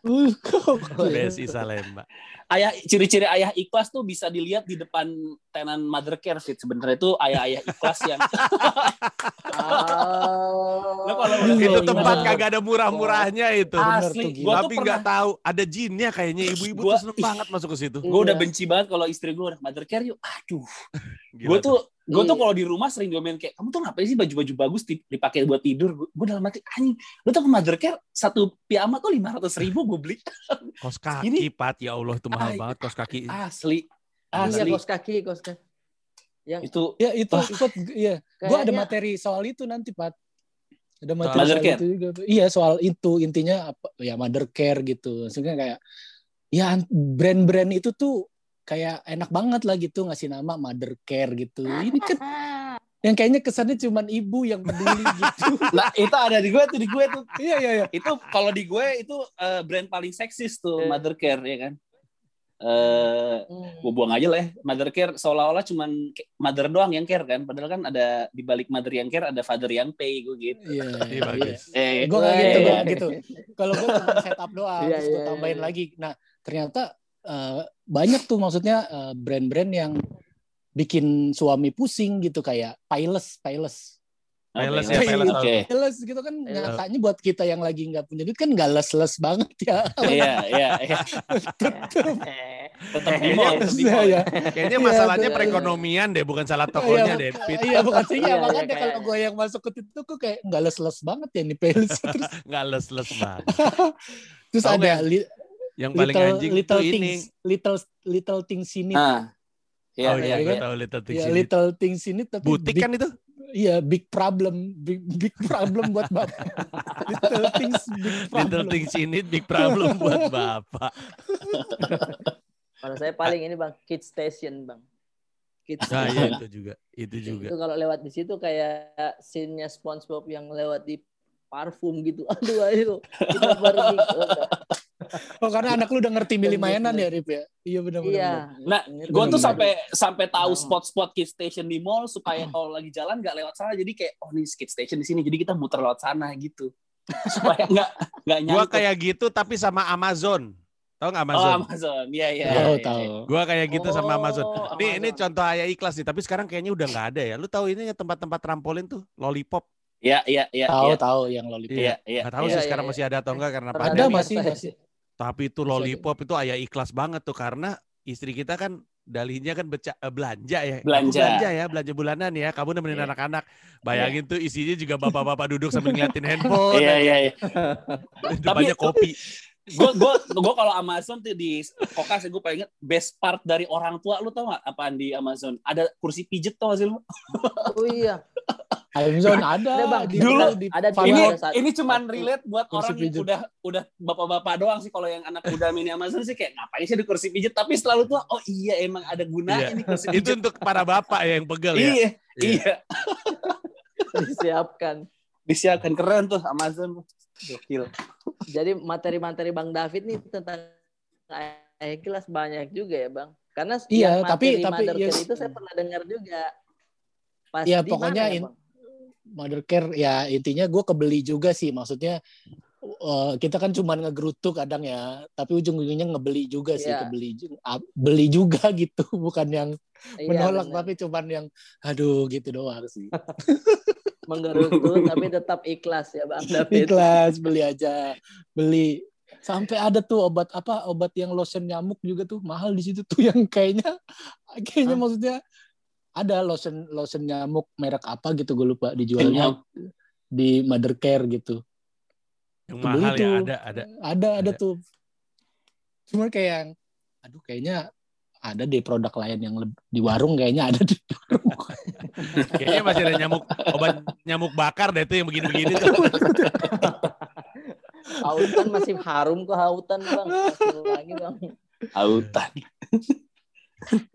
Uh, kok- BSI Salemba. Ayah ciri-ciri ayah ikhlas tuh bisa dilihat di depan tenan mother care fit sebenarnya itu ayah-ayah ikhlas yang Oh. Lo kalau itu iya. tempat kagak ada murah-murahnya itu. Asli gua tuh Tapi pernah nggak tahu ada jinnya kayaknya ibu-ibu Gua- tuh seneng banget masuk ke situ. gue udah Iya. benci banget kalau istri gue udah mother care yuk aduh gue tuh gue tuh Iya. kalau di rumah sering diomelin kayak kamu tuh ngapain sih baju-baju bagus di- dipakai buat tidur gue dalam hati anjing lu tuh ke mother care satu piyama tuh lima ratus ribu gue beli [laughs] Kos kaki, Ini- Pat. Ya Allah, itu mahal Ay. banget kos kaki. asli Iya asli kos kaki kos kaki. Yang itu ya itu Wah. ikut iya gua ada materi soal itu nanti Pat ada materi Mother soal care? itu juga iya soal itu intinya apa ya mother care gitu maksudnya kayak ya brand-brand itu tuh kayak enak banget lah gitu ngasih nama mother care gitu ini kan [laughs] yang kayaknya kesannya cuman ibu yang peduli [laughs] gitu nah itu ada di gue tuh di gue tuh iya iya iya itu kalau di gue itu eh, brand paling seksis tuh Iya. mother care ya kan eh Hmm. gue buang aja lah ya. Mother care seolah-olah cuman mother doang yang care kan. Padahal kan ada di balik mother yang care ada father yang pay gue gitu. iya Iya, [laughs] iya bagus. Eh, gue gak gitu, gue gak gitu. Kalau gue cuma setup doang, Iya, terus gue iya, tambahin iya. lagi. Nah, ternyata eh, banyak tuh maksudnya eh, brand-brand yang bikin suami pusing gitu kayak Payless, Payless. Oke, Peles oke. ya, peles. Oke. Payless gitu kan Iya. nyatanya buat kita yang lagi nggak punya duit kan nggak les-les banget ya. [laughs] Iya, iya, iya. Tetap Kayaknya Iya, iya. Kayaknya Iya, masalahnya perekonomian deh, bukan salah tokonya deh. Iya bukan sih Iya, ya iya, makanya kayak- kalau gue yang masuk ke itu kok kayak nggak les-les banget ya nih terus [laughs] Nggak les-les banget. terus ada Yang paling little anjing little ini. things little little things ini Ah. Iya, oh iya, iya, iya. gue tahu Little Things ya ini. little things ini tapi Butik big, kan itu? iya big problem big big problem buat bapak [laughs] little things big problem Little Things ini big problem buat [laughs] bapak. Kalau saya paling ini bang, Kid Station bang. Kid Nah Station. iya itu juga. Itu juga. Itu kalau lewat di situ kayak scene-nya SpongeBob yang lewat di parfum gitu. [laughs] Aduh ayo kita pergi. [laughs] oh karena anak lu udah ngerti milih mainan ya Rip ya iya benar benar Iya. Nah, gue tuh sampai sampai tahu Nah. spot-spot kid station di mall supaya kalau lagi jalan nggak lewat sana jadi kayak oh ini kid station di sini jadi kita muter lewat sana gitu [laughs] supaya nggak nggak Gua nyangkut. kayak gitu tapi sama Amazon. Tahu nggak oh Amazon? Amazon iya iya tahu iya, tahu. Gua kayak gitu sama Amazon. Oh, Ini ini Amazon. contoh ayah ikhlas nih, tapi sekarang kayaknya udah nggak ada ya. Lu tahu ini tempat-tempat trampolin tuh, lollipop. iya iya iya tahu iya tahu yang lollipop iya iya Nggak tahu Iya, sih iya, sekarang iya. masih ada atau enggak karena Pernah Ada, pandemi. masih, masih. Tapi itu lollipop itu ayah ikhlas banget tuh karena istri kita kan dalinya kan beca- eh, belanja ya. Aku Belanja. belanja ya, belanja bulanan ya. Kamu nemenin Iya. anak-anak. Bayangin tuh isinya juga bapak-bapak duduk sambil ngeliatin handphone. iya iya iya [laughs] Tapi- kopi. Gue gue gue kalau Amazon tuh di kokas gue paling inget best part dari orang tua lu tau gak apaan di Amazon ada kursi pijet tau gak sih lu Oh iya. Amazon ada Ada, Bang. di Dulu di ada di ini Ada satu- ini cuman relate buat kursi orang yang pijet. udah udah bapak-bapak doang sih kalau yang anak muda mini Amazon sih kayak ngapain sih di kursi pijet tapi selalu tuh oh iya emang ada gunanya Iya. nih kursi [laughs] Itu pijet untuk para bapak ya yang pegel ya. iya iya disiapkan. disiapkan keren tuh Amazon gokil Jadi materi-materi Bang David nih tentang ayah kelas banyak juga ya Bang. Karena Iya, tapi- materi tapi Mother ya- Care itu saya pernah dengar juga. Pas Iya, di pokoknya mana ya, Bang? Mother Care ya intinya gue kebeli juga sih maksudnya eh, kita kan cuma ngegerutu kadang ya tapi ujung-ujungnya ngebeli juga sih Iya. kebeli ah, beli juga [laughs] gitu bukan yang Iya, menolak tapi cuman yang aduh gitu doang sih [laughs] menggerutu [laughs] tapi tetap ikhlas ya Bang David. ikhlas beli aja beli sampai ada tuh obat apa obat yang lotion nyamuk juga tuh mahal di situ tuh yang kayaknya kayaknya Hah? maksudnya ada lotion lotion nyamuk merek apa gitu gue lupa dijualnya di Mother Care gitu Yang Kebeli mahal ya tuh. ada ada. ada ada Ada. tuh cuma kayak yang aduh kayaknya ada deh produk lain yang di warung kayaknya ada di warung. [laughs] Kayaknya masih ada nyamuk obat nyamuk bakar deh tuh yang begini-begini tuh. [laughs] Hautan masih harum kok hautan Bang. Masih lagi Bang. autan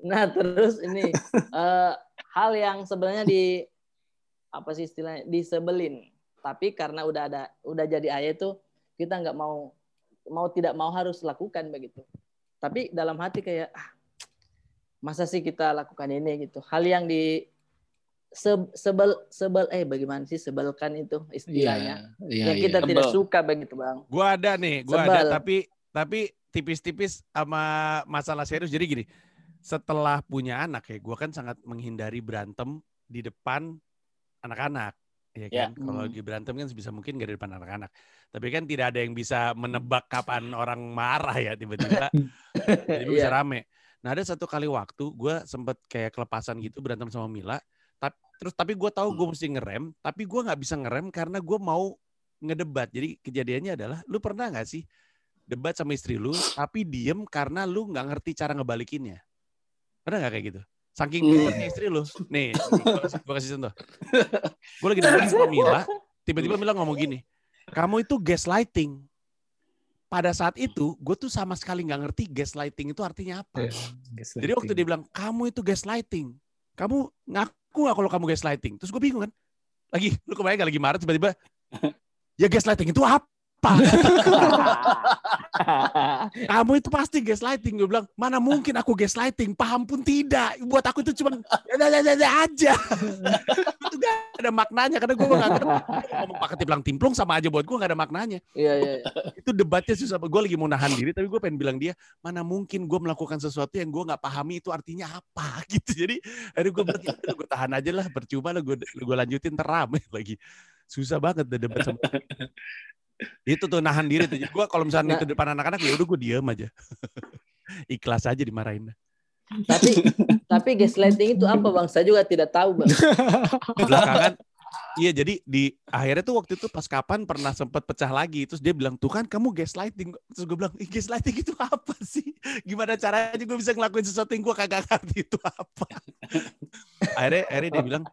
Nah, terus ini eh, hal yang sebenarnya di apa sih istilahnya disebelin. Tapi karena udah ada udah jadi ayah itu kita nggak mau mau tidak mau harus lakukan begitu. Tapi dalam hati kayak ah, masa sih kita lakukan ini gitu. Hal yang di se- sebel sebel eh bagaimana sih sebelkan itu istilahnya. iya yang iya kita Sebel. tidak suka begitu, Bang. Gua ada nih, gua Sebel. ada tapi tapi tipis-tipis sama masalah serius. Jadi gini, setelah punya anak ya, gua kan sangat menghindari berantem di depan anak-anak. Ya Ya. kan, kalau Hmm. lagi berantem kan sebisa mungkin gak di depan anak-anak. Tapi kan tidak ada yang bisa menebak kapan orang marah ya tiba-tiba. [laughs] Jadi bisa Iya. rame. Nah ada satu kali waktu gue sempet kayak kelepasan gitu berantem sama Mila. Tapi terus tapi gue tahu gue mesti ngerem, tapi gue nggak bisa ngerem karena gue mau ngedebat. Jadi kejadiannya adalah, lu pernah nggak sih debat sama istri lu, tapi diem karena lu nggak ngerti cara ngebalikinnya? Pernah nggak kayak gitu? Saking Hmm. pinternya istri lu. Nih, gue kasih contoh. Gue lagi debat sama Mila, tiba-tiba Mila ngomong gini, kamu itu gaslighting. Pada saat itu, gue tuh sama sekali nggak ngerti gaslighting itu artinya apa. Jadi waktu dia bilang, kamu itu gaslighting. Kamu ngaku nggak kalau kamu gaslighting? Terus gue bingung kan. Lagi, lu kebayang gak lagi marah tiba-tiba, [laughs] ya gaslighting itu apa? [laughs] Kamu itu pasti gaslighting. Gue bilang, mana mungkin aku gaslighting? Paham pun tidak. Buat aku itu cuma ada aja. [laughs] itu gak ada maknanya. Karena gue gak ngerti. Ngomong pakai tiplang timplung sama aja buat gue gak ada maknanya. Iya, iya. iya. Itu debatnya susah. Gue lagi mau nahan diri, tapi gue pengen bilang dia, mana mungkin gue melakukan sesuatu yang gue gak pahami itu artinya apa [laughs] gitu. Jadi akhirnya gue bilang, "Ya udah, gue tahan aja lah. Percuma lah gue, gue lanjutin terame lagi. Susah banget deh debat sama itu tuh nahan diri tuh. Gue kalau misalnya Nah. itu depan anak-anak ya udah gue diem aja. [laughs] Ikhlas aja dimarahin. Tapi tapi gaslighting itu apa bang? Saya juga tidak tahu bang. [laughs] Belakangan Iya jadi di akhirnya tuh waktu itu pas kapan pernah sempat pecah lagi terus dia bilang tuh kan kamu gaslighting terus gue bilang Ih, gaslighting itu apa sih gimana caranya gue bisa ngelakuin sesuatu yang gue kagak ngerti itu apa [laughs] akhirnya akhirnya dia bilang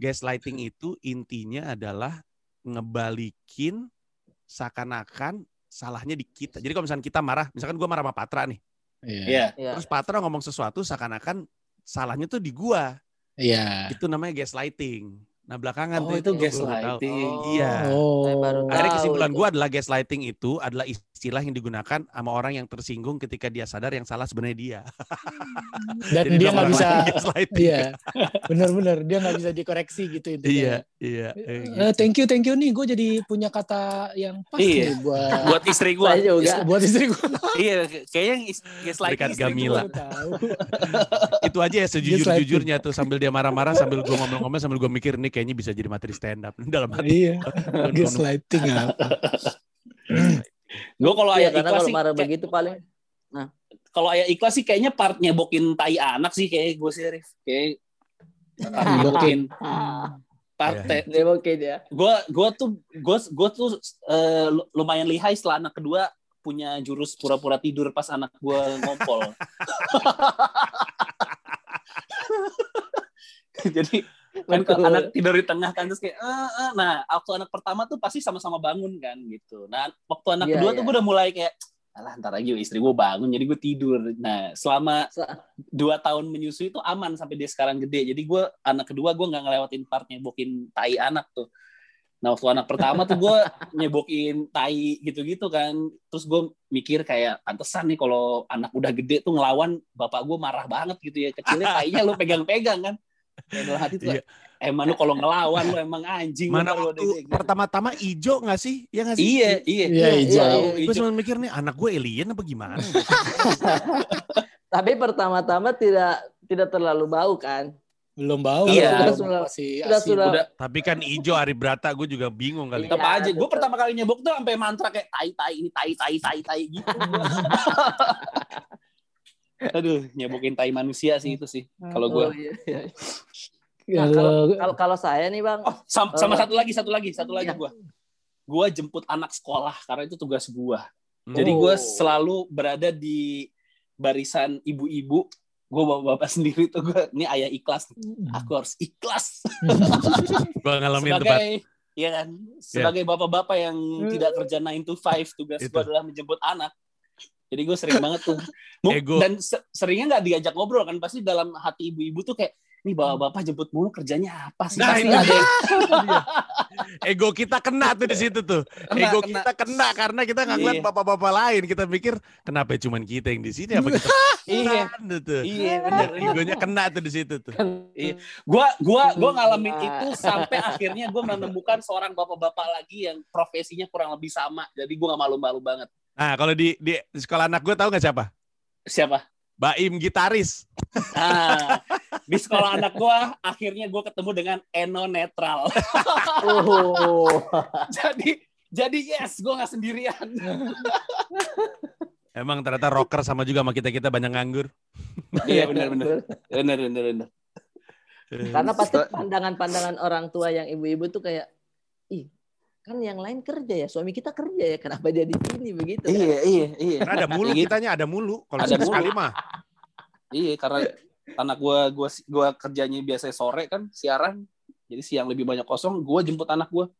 gaslighting itu intinya adalah ngebalikin seakan-akan salahnya di kita jadi kalau misalnya kita marah misalkan gue marah sama Patra nih Iya. Iya. Ya. terus Patra ngomong sesuatu seakan-akan salahnya tuh di gua Iya. itu namanya gaslighting nah belakangan Oh, tuh itu gaslighting. tahu. iya Oh. Akhirnya kesimpulan gue adalah gaslighting itu adalah istilah yang digunakan sama orang yang tersinggung ketika dia sadar yang salah sebenarnya dia. [laughs] Dan Jadi dia nggak bisa. Iya. Benar-benar dia nggak bisa dikoreksi gitu itu. iya, iya. gitu. Eh, thank you, thank you nih. Gue jadi punya kata yang pas Iya. nih buat Buat istri gue. Saya juga. buat istri gue. [laughs] iya, kayaknya gaslighting Berikan istri Gamila. [laughs] itu aja ya sejujur-jujurnya tuh sambil dia marah-marah sambil gue ngomel-ngomel sambil gue mikir nih kayaknya bisa jadi materi stand up dalam hati. iya. Gaslighting apa? Gue kalau ayah karena ikhlas sih, marah kayak- begitu paling kalau ayah ikhlas sih kayaknya part nyebokin tai anak sih kayak gue sih Rif. Kayak part nyebokin part Iya. dia. gue gue tuh gue gue tuh lu- lumayan lihai setelah anak kedua punya jurus pura-pura tidur pas anak gue ngompol. [laughs] [laughs] Jadi kan Betul. anak [laughs] tidur di tengah kan terus kayak "Eh, eh." nah waktu anak pertama tuh pasti sama-sama bangun kan gitu. Nah waktu anak Iya, kedua iya. tuh gue udah mulai kayak alah ntar lagi istri gue bangun jadi gue tidur. Nah selama dua tahun menyusui itu aman sampai dia sekarang gede. Jadi gue anak kedua gue nggak ngelewatin part nyebokin tai anak tuh. Nah waktu anak pertama tuh gue [laughs] nyebokin tai gitu-gitu kan. Terus gue mikir kayak pantesan nih kalau anak udah gede tuh ngelawan bapak gue marah banget gitu ya. Kecilnya [laughs] tainya lu pegang-pegang kan. Dalam hati tuh Iya. emang lu kalau ngelawan lu emang anjing. lu Mana waktu gitu. pertama-tama ijo nggak sih? Ya nggak sih? Iya, iya. Iya, hijau. iya. Gue Hijau. cuma mikir nih anak gue alien apa gimana? [laughs] Tapi pertama-tama tidak tidak terlalu bau kan. Belum bau. Iya. Sudah- masih sudah- sudah- Udah Tapi kan ijo Ari Brata gue juga bingung kali. Iya. tetap aja. Gue pertama kali nyebok tuh sampai mantra kayak tai tai ini tai tai tai tai gitu. [laughs] Aduh, nyebokin tai manusia sih itu sih. Kalau gue. Oh, iya, iya. Nah, Kalau kalau, saya nih bang, Oh, sama, sama Eh, satu lagi, satu lagi, satu lagi iya. gue. Gue jemput anak sekolah karena itu tugas gue. Hmm. Jadi Oh. gue selalu berada di barisan ibu-ibu. Gue bapak-bapak [laughs] sendiri tuh gue. Ini ayah ikhlas. Aku harus ikhlas [laughs] Gue ngalamin tempat. sebagai Iya kan, sebagai bapak-bapak yang tidak kerja 9 to 5, tugas gue adalah menjemput anak. Jadi gue sering banget tuh. [laughs] Mu- Ego. Dan se- seringnya nggak diajak ngobrol kan, pasti dalam hati ibu-ibu tuh kayak, nih bapak-bapak jemput mulu kerjanya apa sih? Nah, Pasti itu ada yang Ego kita kena tuh di situ tuh. Kena, Ego kena. kita kena karena kita nggak ngeliat Iya. bapak-bapak lain. Kita pikir kenapa cuman kita yang di sini apa kita [laughs] Iya, kan tuh. iya bener. Egonya kena tuh di situ tuh. Iya. Gua gua gua ngalamin Nah. itu sampai akhirnya gua menemukan seorang bapak-bapak lagi yang profesinya kurang lebih sama. Jadi gua nggak malu-malu banget. Nah kalau di, di sekolah anak gue tahu nggak siapa? Siapa? Baim gitaris. Nah, [laughs] di sekolah anak gua akhirnya gua ketemu dengan Eno netral. [laughs] oh, [laughs] jadi jadi yes, gua nggak sendirian. Emang ternyata rocker sama juga sama kita kita banyak nganggur. Iya benar benar. Benar benar benar. karena pasti pandangan-pandangan orang tua yang ibu-ibu tuh kayak, ih kan yang lain kerja ya, suami kita kerja ya, kenapa dia di sini begitu? kan? Iya iya iya. Karena ada mulu gitu. kitanya ada mulu. Kalau Ada sekali mulu. mah. Iya karena anak gua gua gua kerjanya biasa sore kan siaran. Jadi siang lebih banyak kosong, gua jemput anak gua.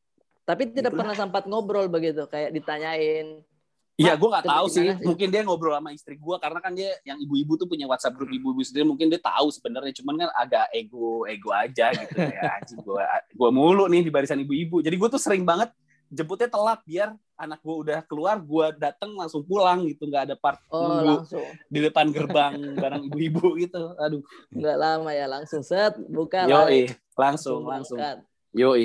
Tapi tidak Itulah. pernah sempat ngobrol begitu, kayak ditanyain. Iya, gue nggak coba tahu sih. gimana? Mungkin dia ngobrol sama istri gue karena kan dia yang ibu-ibu tuh punya WhatsApp grup ibu-ibu sendiri. Mungkin dia tahu sebenarnya, cuman kan agak ego ego aja gitu ya. [laughs] Anjing gue gue mulu nih di barisan ibu-ibu. Jadi gue tuh sering banget jemputnya telat biar anak gue udah keluar, gue dateng langsung pulang gitu, nggak ada part Oh nunggu langsung, di depan gerbang bareng ibu-ibu gitu. Aduh, nggak lama ya langsung set buka yo lari. langsung langsung, berangkat. yo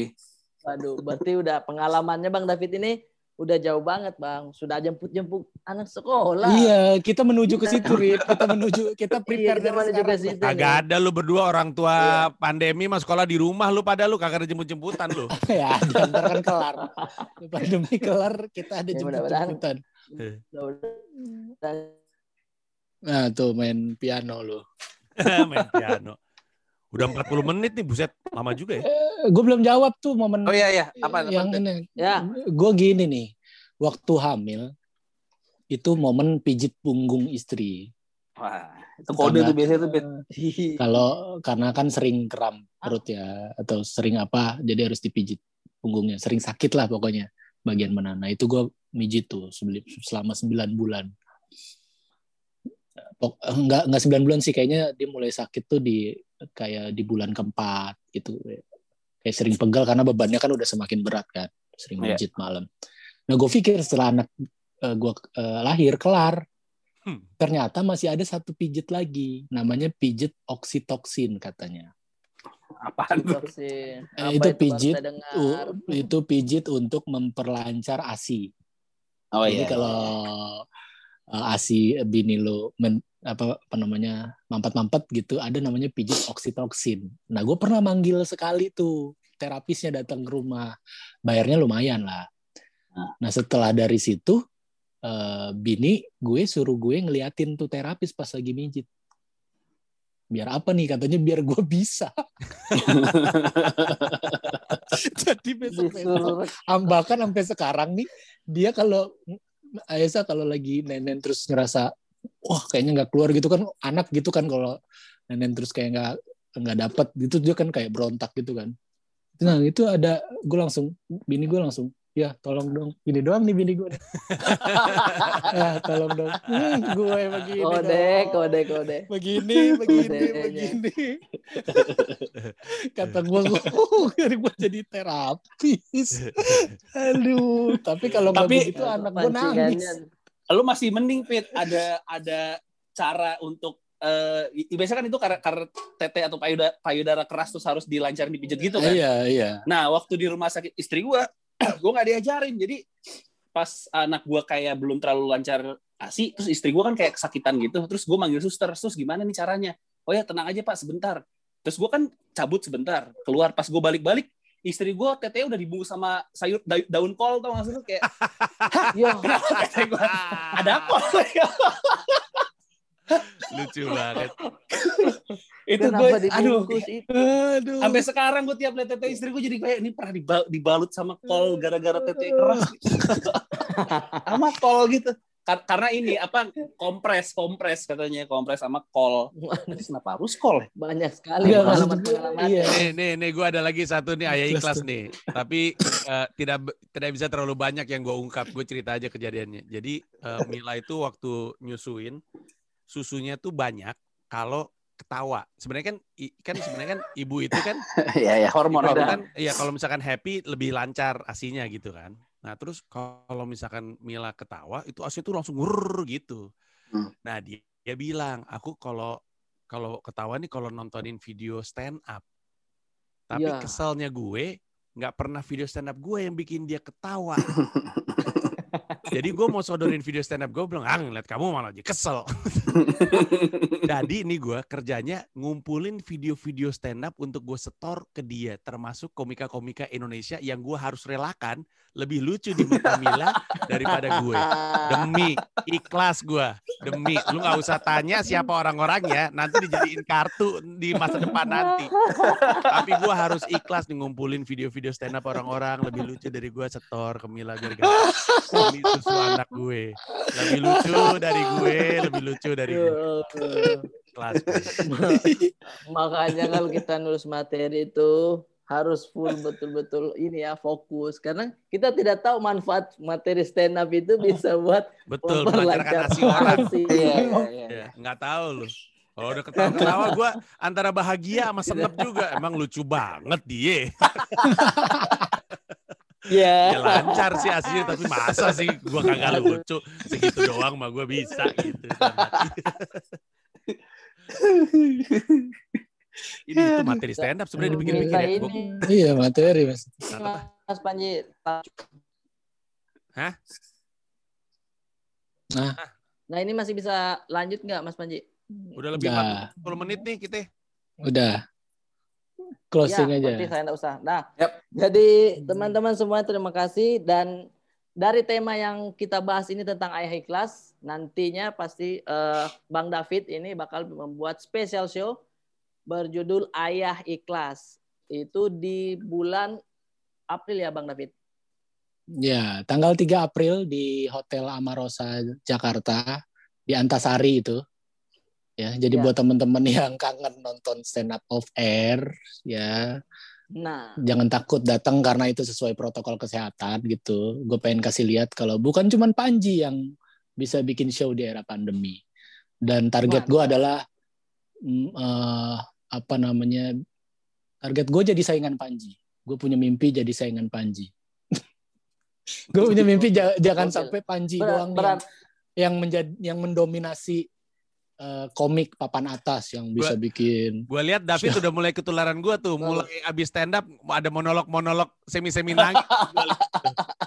Waduh, berarti udah pengalamannya Bang David ini udah jauh banget Bang. Sudah jemput-jemput anak sekolah. Iya, kita menuju ke situ, Rip. [laughs] Kita menuju, kita Iya, prepare kita dari menuju ke sekarang. situ. Agak ada lu berdua orang tua Iya. pandemi mah sekolah di rumah lu pada lu kagak ada jemput-jemputan lu. [laughs] ya, ntar kan kelar. Pandemi kelar, kita ada Ya, mudah-mudahan. jemput-jemputan. Mudah-mudahan. Nah, tuh main piano lu. [laughs] Main piano. Udah 40 menit nih, buset. Lama juga ya. gue belum jawab tuh momen Oh iya iya, apa yang apa? ini. Ya. Gue gini nih, waktu hamil itu momen pijit punggung istri. Wah, itu kode Karena- tuh biasanya tuh. [laughs] Kalau karena kan sering kram perut ya atau sering apa, jadi harus dipijit punggungnya. Sering sakit lah pokoknya bagian mana. Nah itu gue mijit tuh selama 9 bulan. Enggak enggak 9 bulan sih kayaknya dia mulai sakit tuh di kayak di bulan keempat gitu. Kayak sering pegal karena bebannya kan udah semakin berat kan. Sering Iya. mijit malam. Nah gue pikir setelah anak gue lahir kelar, Hmm. ternyata masih ada satu pijit lagi namanya pijit oksitoksin katanya Apaan tuh? Toksin. Eh, Apa itu baru pijit, itu pijit untuk memperlancar asi Oh jadi iya. kalau uh, asi bini lo men- apa apa namanya mampet-mampet gitu ada namanya pijit oksitoksin. Nah gue pernah manggil sekali tuh terapisnya datang ke rumah. Bayarnya lumayan lah. Nah setelah dari situ eh, bini gue suruh gue ngeliatin tuh terapis pas lagi mijit. Biar apa nih? Katanya biar gue bisa. [laughs] Jadi besok Disuruh. Am- bahkan sampai sekarang nih dia kalau Aisyah kalau lagi nenen terus ngerasa wah kayaknya nggak keluar gitu kan anak gitu kan kalau nenen terus kayak nggak nggak dapat gitu dia kan kayak berontak gitu kan. Nah itu ada gue langsung bini gue langsung ya tolong dong ini doang nih bini gue nih. [laughs] ah, tolong dong Hmm, gue begini kode, dong. kode, kode. begini [laughs] begini begini kata gue oh, gue jadi terapis aduh tapi kalau nggak Tapi- begitu anak gue nangis. Lu masih mending Pit ada ada cara untuk eh biasanya kan itu karena, karena tete atau payudara, payudara keras terus harus dilancarin dipijat gitu kan. iya iya Nah, waktu di rumah sakit istri gua, [clears throat] gua nggak diajarin. Jadi pas anak gua kayak belum terlalu lancar ASI, terus istri gua kan kayak kesakitan gitu. Terus gua manggil suster, terus gimana nih caranya? Oh ya, tenang aja Pak, sebentar. Terus gua kan cabut sebentar, keluar pas gua balik-balik istri gua tetenya udah dibungkus sama sayur da- daun kol tau lu? kayak Yo, kenapa tete gua ada kol [laughs] [laughs] [laughs] Lucu banget. [laughs] itu gue aduh itu? aduh sampai sekarang gue tiap lihat tete istri gue jadi kayak ini pernah dibal- dibalut sama kol gara-gara tete keras [laughs] sama kol gitu Kar- karena ini apa kompres kompres katanya kompres sama kol Terus kenapa harus kol ya? Banyak sekali pengalaman-pengalaman. iya. Nih, nih, nih gue ada lagi satu nih ayah Ikhlas nih. Tapi eh, tidak tidak bisa terlalu banyak yang gue ungkap. Gue cerita aja kejadiannya. Jadi eh, Mila itu waktu nyusuin susunya tuh banyak kalau ketawa. Sebenarnya kan i- kan sebenarnya kan [laughs] ibu itu kan ya ya hormon ibu kan iya kalau misalkan happy lebih lancar asinya gitu kan. Nah, terus kalau misalkan Mila ketawa itu asinya tuh langsung ngurr gitu. Hmm. Nah, dia, dia bilang, "Aku kalau kalau ketawa nih kalau nontonin video stand up. Tapi Iya. keselnya gue nggak pernah video stand up gue yang bikin dia ketawa. [laughs] Jadi gue mau sodorin video stand up gue bilang, ah ngeliat kamu malah jadi kesel. [laughs] Jadi ini gue kerjanya ngumpulin video-video stand up untuk gue setor ke dia, termasuk komika-komika Indonesia yang gue harus relakan lebih lucu di mata Mila daripada gue. Demi ikhlas gue, demi lu nggak usah tanya siapa orang-orangnya, nanti dijadiin kartu di masa depan nanti. Tapi gue harus ikhlas nih ngumpulin video-video stand up orang-orang lebih lucu dari gue setor ke Mila biar gak [laughs] susu anak gue. Lebih lucu dari gue, lebih lucu dari gue. Kelas gue. [laughs] Makanya kalau kita nulis materi itu harus full betul-betul ini ya fokus karena kita tidak tahu manfaat materi stand up itu bisa buat Betul, melancarkan memperlancar asi orang. asi. [laughs] iya iya iya Ya, nggak tahu lu. Kalau udah ketawa-ketawa gue antara bahagia sama senep juga. Emang lucu banget dia. [laughs] Ya. Ya lancar sih aslinya, tapi masa sih gue kagak lucu. Segitu doang mah gue bisa gitu. Ini itu materi stand up sebenarnya dibikin-bikin ya. Gua- iya materi mas? Mas Panji. Hah? Nah ini masih bisa lanjut nggak Mas Panji? Udah lebih Udah. 40 menit nih kita. udah closing ya, aja berarti saya nggak usah. Nah, Yap. jadi teman-teman semua terima kasih dan dari tema yang kita bahas ini tentang ayah ikhlas. nantinya pasti eh, Bang David ini bakal membuat special show berjudul Ayah Ikhlas. Itu di bulan April ya Bang David. Ya, tanggal 3 April di Hotel Amarosa Jakarta di Antasari itu. Ya, jadi Ya. buat teman-teman [laughs] yang kangen nonton stand up off air, ya Nah, jangan takut datang karena itu sesuai protokol kesehatan gitu. Gue pengen kasih lihat kalau bukan cuman Panji yang bisa bikin show di era pandemi. Dan target gue adalah eh, apa namanya? Target gue jadi saingan Panji. Gue punya mimpi jadi saingan Panji. [laughs] gue punya mimpi ja- jangan sampai Panji berat, doang berat. yang menjadi yang mendominasi eh, komik papan atas yang bisa bikin. Gue lihat David udah mulai ketularan gue tuh, mulai abis stand up ada monolog-monolog semi-semi nangis. [laughs] Gua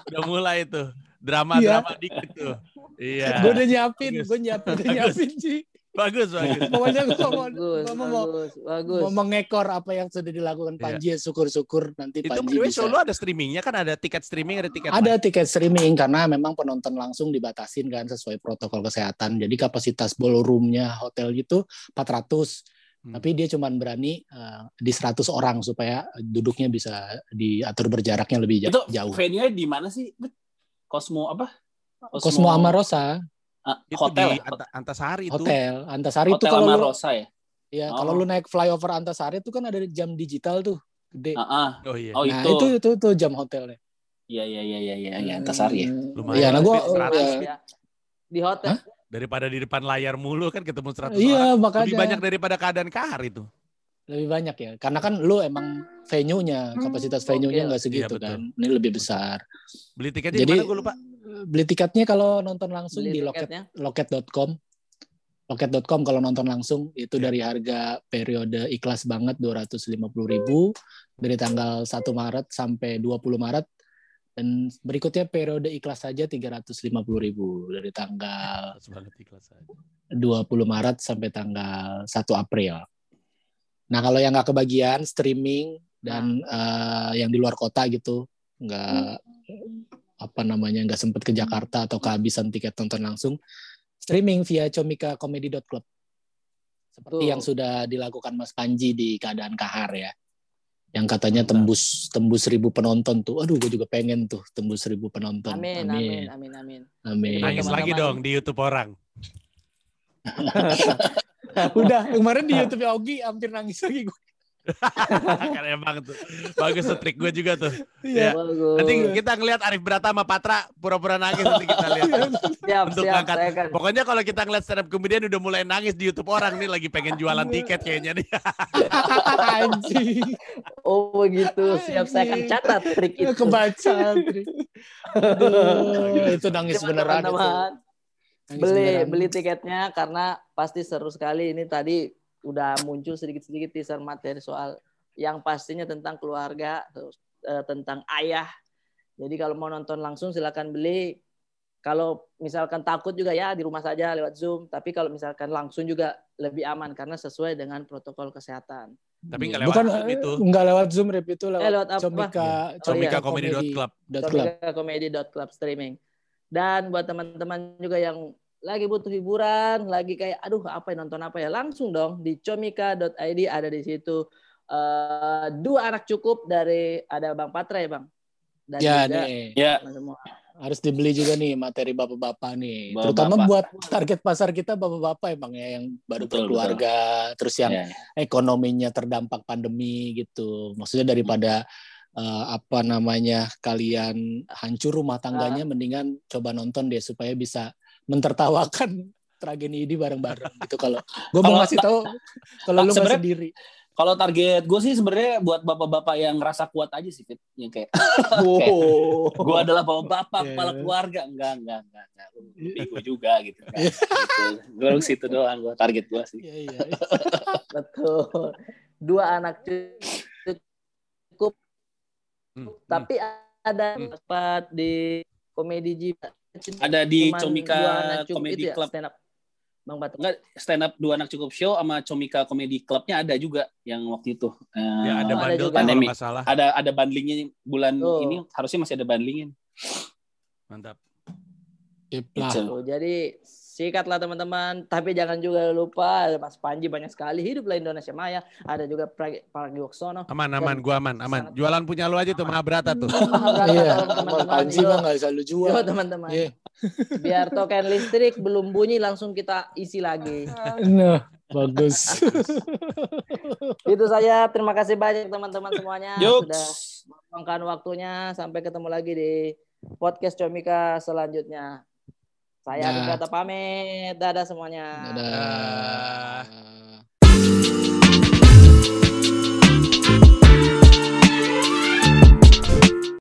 udah mulai tuh. Drama-drama dikit tuh. Iya. gue udah nyiapin gue nyiapin udah Bagus. nyiapin sih Bagus bagus. [laughs] pokoknya gue mau, Bagus, gua mau, bagus, bagus. mau mengekor apa yang sudah dilakukan Iya. Panji syukur-syukur nanti Itu Panji bisa show lu ada streamingnya kan ada tiket streaming ada tiket ada live. tiket streaming karena memang penonton langsung dibatasin kan sesuai protokol kesehatan jadi kapasitas ballroomnya hotel itu 400 Hmm. tapi dia cuman berani eh, di 100 orang supaya duduknya bisa diatur berjaraknya lebih ja- Itu jauh venue-nya di mana sih? Cosmo apa? Cosmo Amarosa Ah, Itu hotel. di Anta- Antasari itu. hotel Antasari itu kalau lu, Amarosa ya? ya Oh. kalau lu naik flyover Antasari itu kan ada jam digital tuh gede Ah, ah. Oh iya. Oh nah itu. itu itu tuh jam hotelnya Iya iya iya iya iya ya, Antasari ya. Lumayan. Iya, nah gua Tapi 100 ya, Ya. Di hotel. Hah? Daripada di depan layar mulu kan ketemu 100 iya orang. makanya Lebih banyak daripada keadaan kahar itu. lebih banyak ya karena kan lu emang venue-nya kapasitas venue-nya Oke. nggak segitu Iya, betul. kan ini lebih besar Beli tiketnya Jadi- di mana gue lupa. Beli tiketnya kalau nonton langsung Beli di loket loket.com loket.com kalau nonton langsung itu Iya. dari harga periode ikhlas banget 250.000 dari tanggal 1 Maret sampai 20 Maret dan berikutnya periode ikhlas saja 350.000 dari tanggal Pas banget ikhlas aja. 20 Maret sampai tanggal 1 April. Nah, kalau yang nggak kebagian streaming dan eh, yang di luar kota gitu, nggak apa namanya nggak sempet ke Jakarta atau kehabisan tiket nonton langsung, streaming via comicacomedy.club. Seperti Betul. yang sudah dilakukan Mas Panji di keadaan kahar ya. Yang katanya tembus tembus seribu penonton tuh. Aduh, gue juga pengen tuh tembus seribu penonton. Amin, amin, amin, amin. Amin. Nangis Teman-teman. lagi dong di YouTube orang. [laughs] [laughs] Udah, kemarin di [laughs] YouTube Ogi hampir nangis lagi gue. [laughs] kan emang tuh. Bagus tuh trik gue juga tuh. Iya. Bagus. Nanti kita ngeliat Arif Brata sama Patra pura-pura nangis nanti kita lihat. siap, Untuk siap. ngangkat. Kan. Pokoknya kalau kita ngeliat stand up comedian udah mulai nangis di YouTube orang nih lagi pengen jualan tiket kayaknya nih. [laughs] Anjing. Oh begitu. Siap, saya akan catat trik itu. Kebaca. Tri. Aduh, itu nangis beneran itu. Nangis beli beneran. beli tiketnya karena pasti seru sekali ini tadi udah muncul sedikit-sedikit teaser materi soal yang pastinya tentang keluarga terus eh, tentang ayah jadi kalau mau nonton langsung silakan beli kalau misalkan takut juga ya di rumah saja lewat zoom tapi kalau misalkan langsung juga lebih aman karena sesuai dengan protokol kesehatan Tapi nggak lewat Bukan, Zoom itu. Enggak lewat Zoom rep itu lewat, Eh, lewat apa? Comika, Oh, Comika iya. Dot club. comedy.club streaming. Dan buat teman-teman juga yang lagi butuh hiburan, lagi kayak aduh apa ya nonton apa ya, langsung dong di comika.id ada di situ eh, dua anak cukup dari ada Bang Patra ya Bang. Dan Ya juga nih, Ya, semua. harus dibeli juga nih materi bapak-bapak nih. Bapak-bapak. Terutama buat target pasar kita bapak-bapak emang ya yang baru Betul, berkeluarga, terus yang ya. ekonominya terdampak pandemi gitu. Maksudnya daripada eh, apa namanya kalian hancur rumah tangganya, mendingan coba nonton deh supaya bisa mentertawakan tragedi ini bareng-bareng gitu. Kalau [laughs] gue mau ngasih tahu kalau lu nggak sendiri. Kalau target gue sih sebenarnya buat bapak-bapak yang ngerasa kuat aja sih, Fit. Yang kayak [laughs] [laughs] Wow. gue adalah bapak-bapak Iya. kepala keluarga. Enggak, enggak, enggak. enggak. Lu Bego juga gitu. Kan. gitu. Gue situ doang gue target gue sih. Iya, iya. Betul. Dua anak cukup Hmm, tapi ada Hmm. tempat di komedi jiwa. Ada di Cuman Comika Comedy itu ya, Club. stand up. Bang Patra. Enggak, stand up dua anak cukup show sama Comika Comedy Clubnya ada juga yang waktu itu. Eh, Ya ada ada bandel tuh kalau Pandemi. nggak salah. ada ada bundlingnya bulan Tuh. ini harusnya masih ada bundlingnya. Mantap. Tuh, jadi Sikat lah teman-teman. Tapi jangan juga lupa ada Mas Panji banyak sekali hiduplah Indonesia Maya. Ada juga Pra- Pragiwaksono. Aman, aman, gua aman, aman. Jualan punya lu aja tuh Mahabharata tuh. Iya, teman-teman. Panji mah nggak selalu jual. yo, teman-teman. Iya. Biar token listrik belum bunyi langsung kita isi lagi. Nah, bagus. Itu saja. Terima kasih banyak teman-teman semuanya Yuk. sudah meluangkan waktunya. Sampai ketemu lagi di podcast Comika selanjutnya. Saya ya. Rifata pamit. Dadah semuanya. Dadah. Dadah.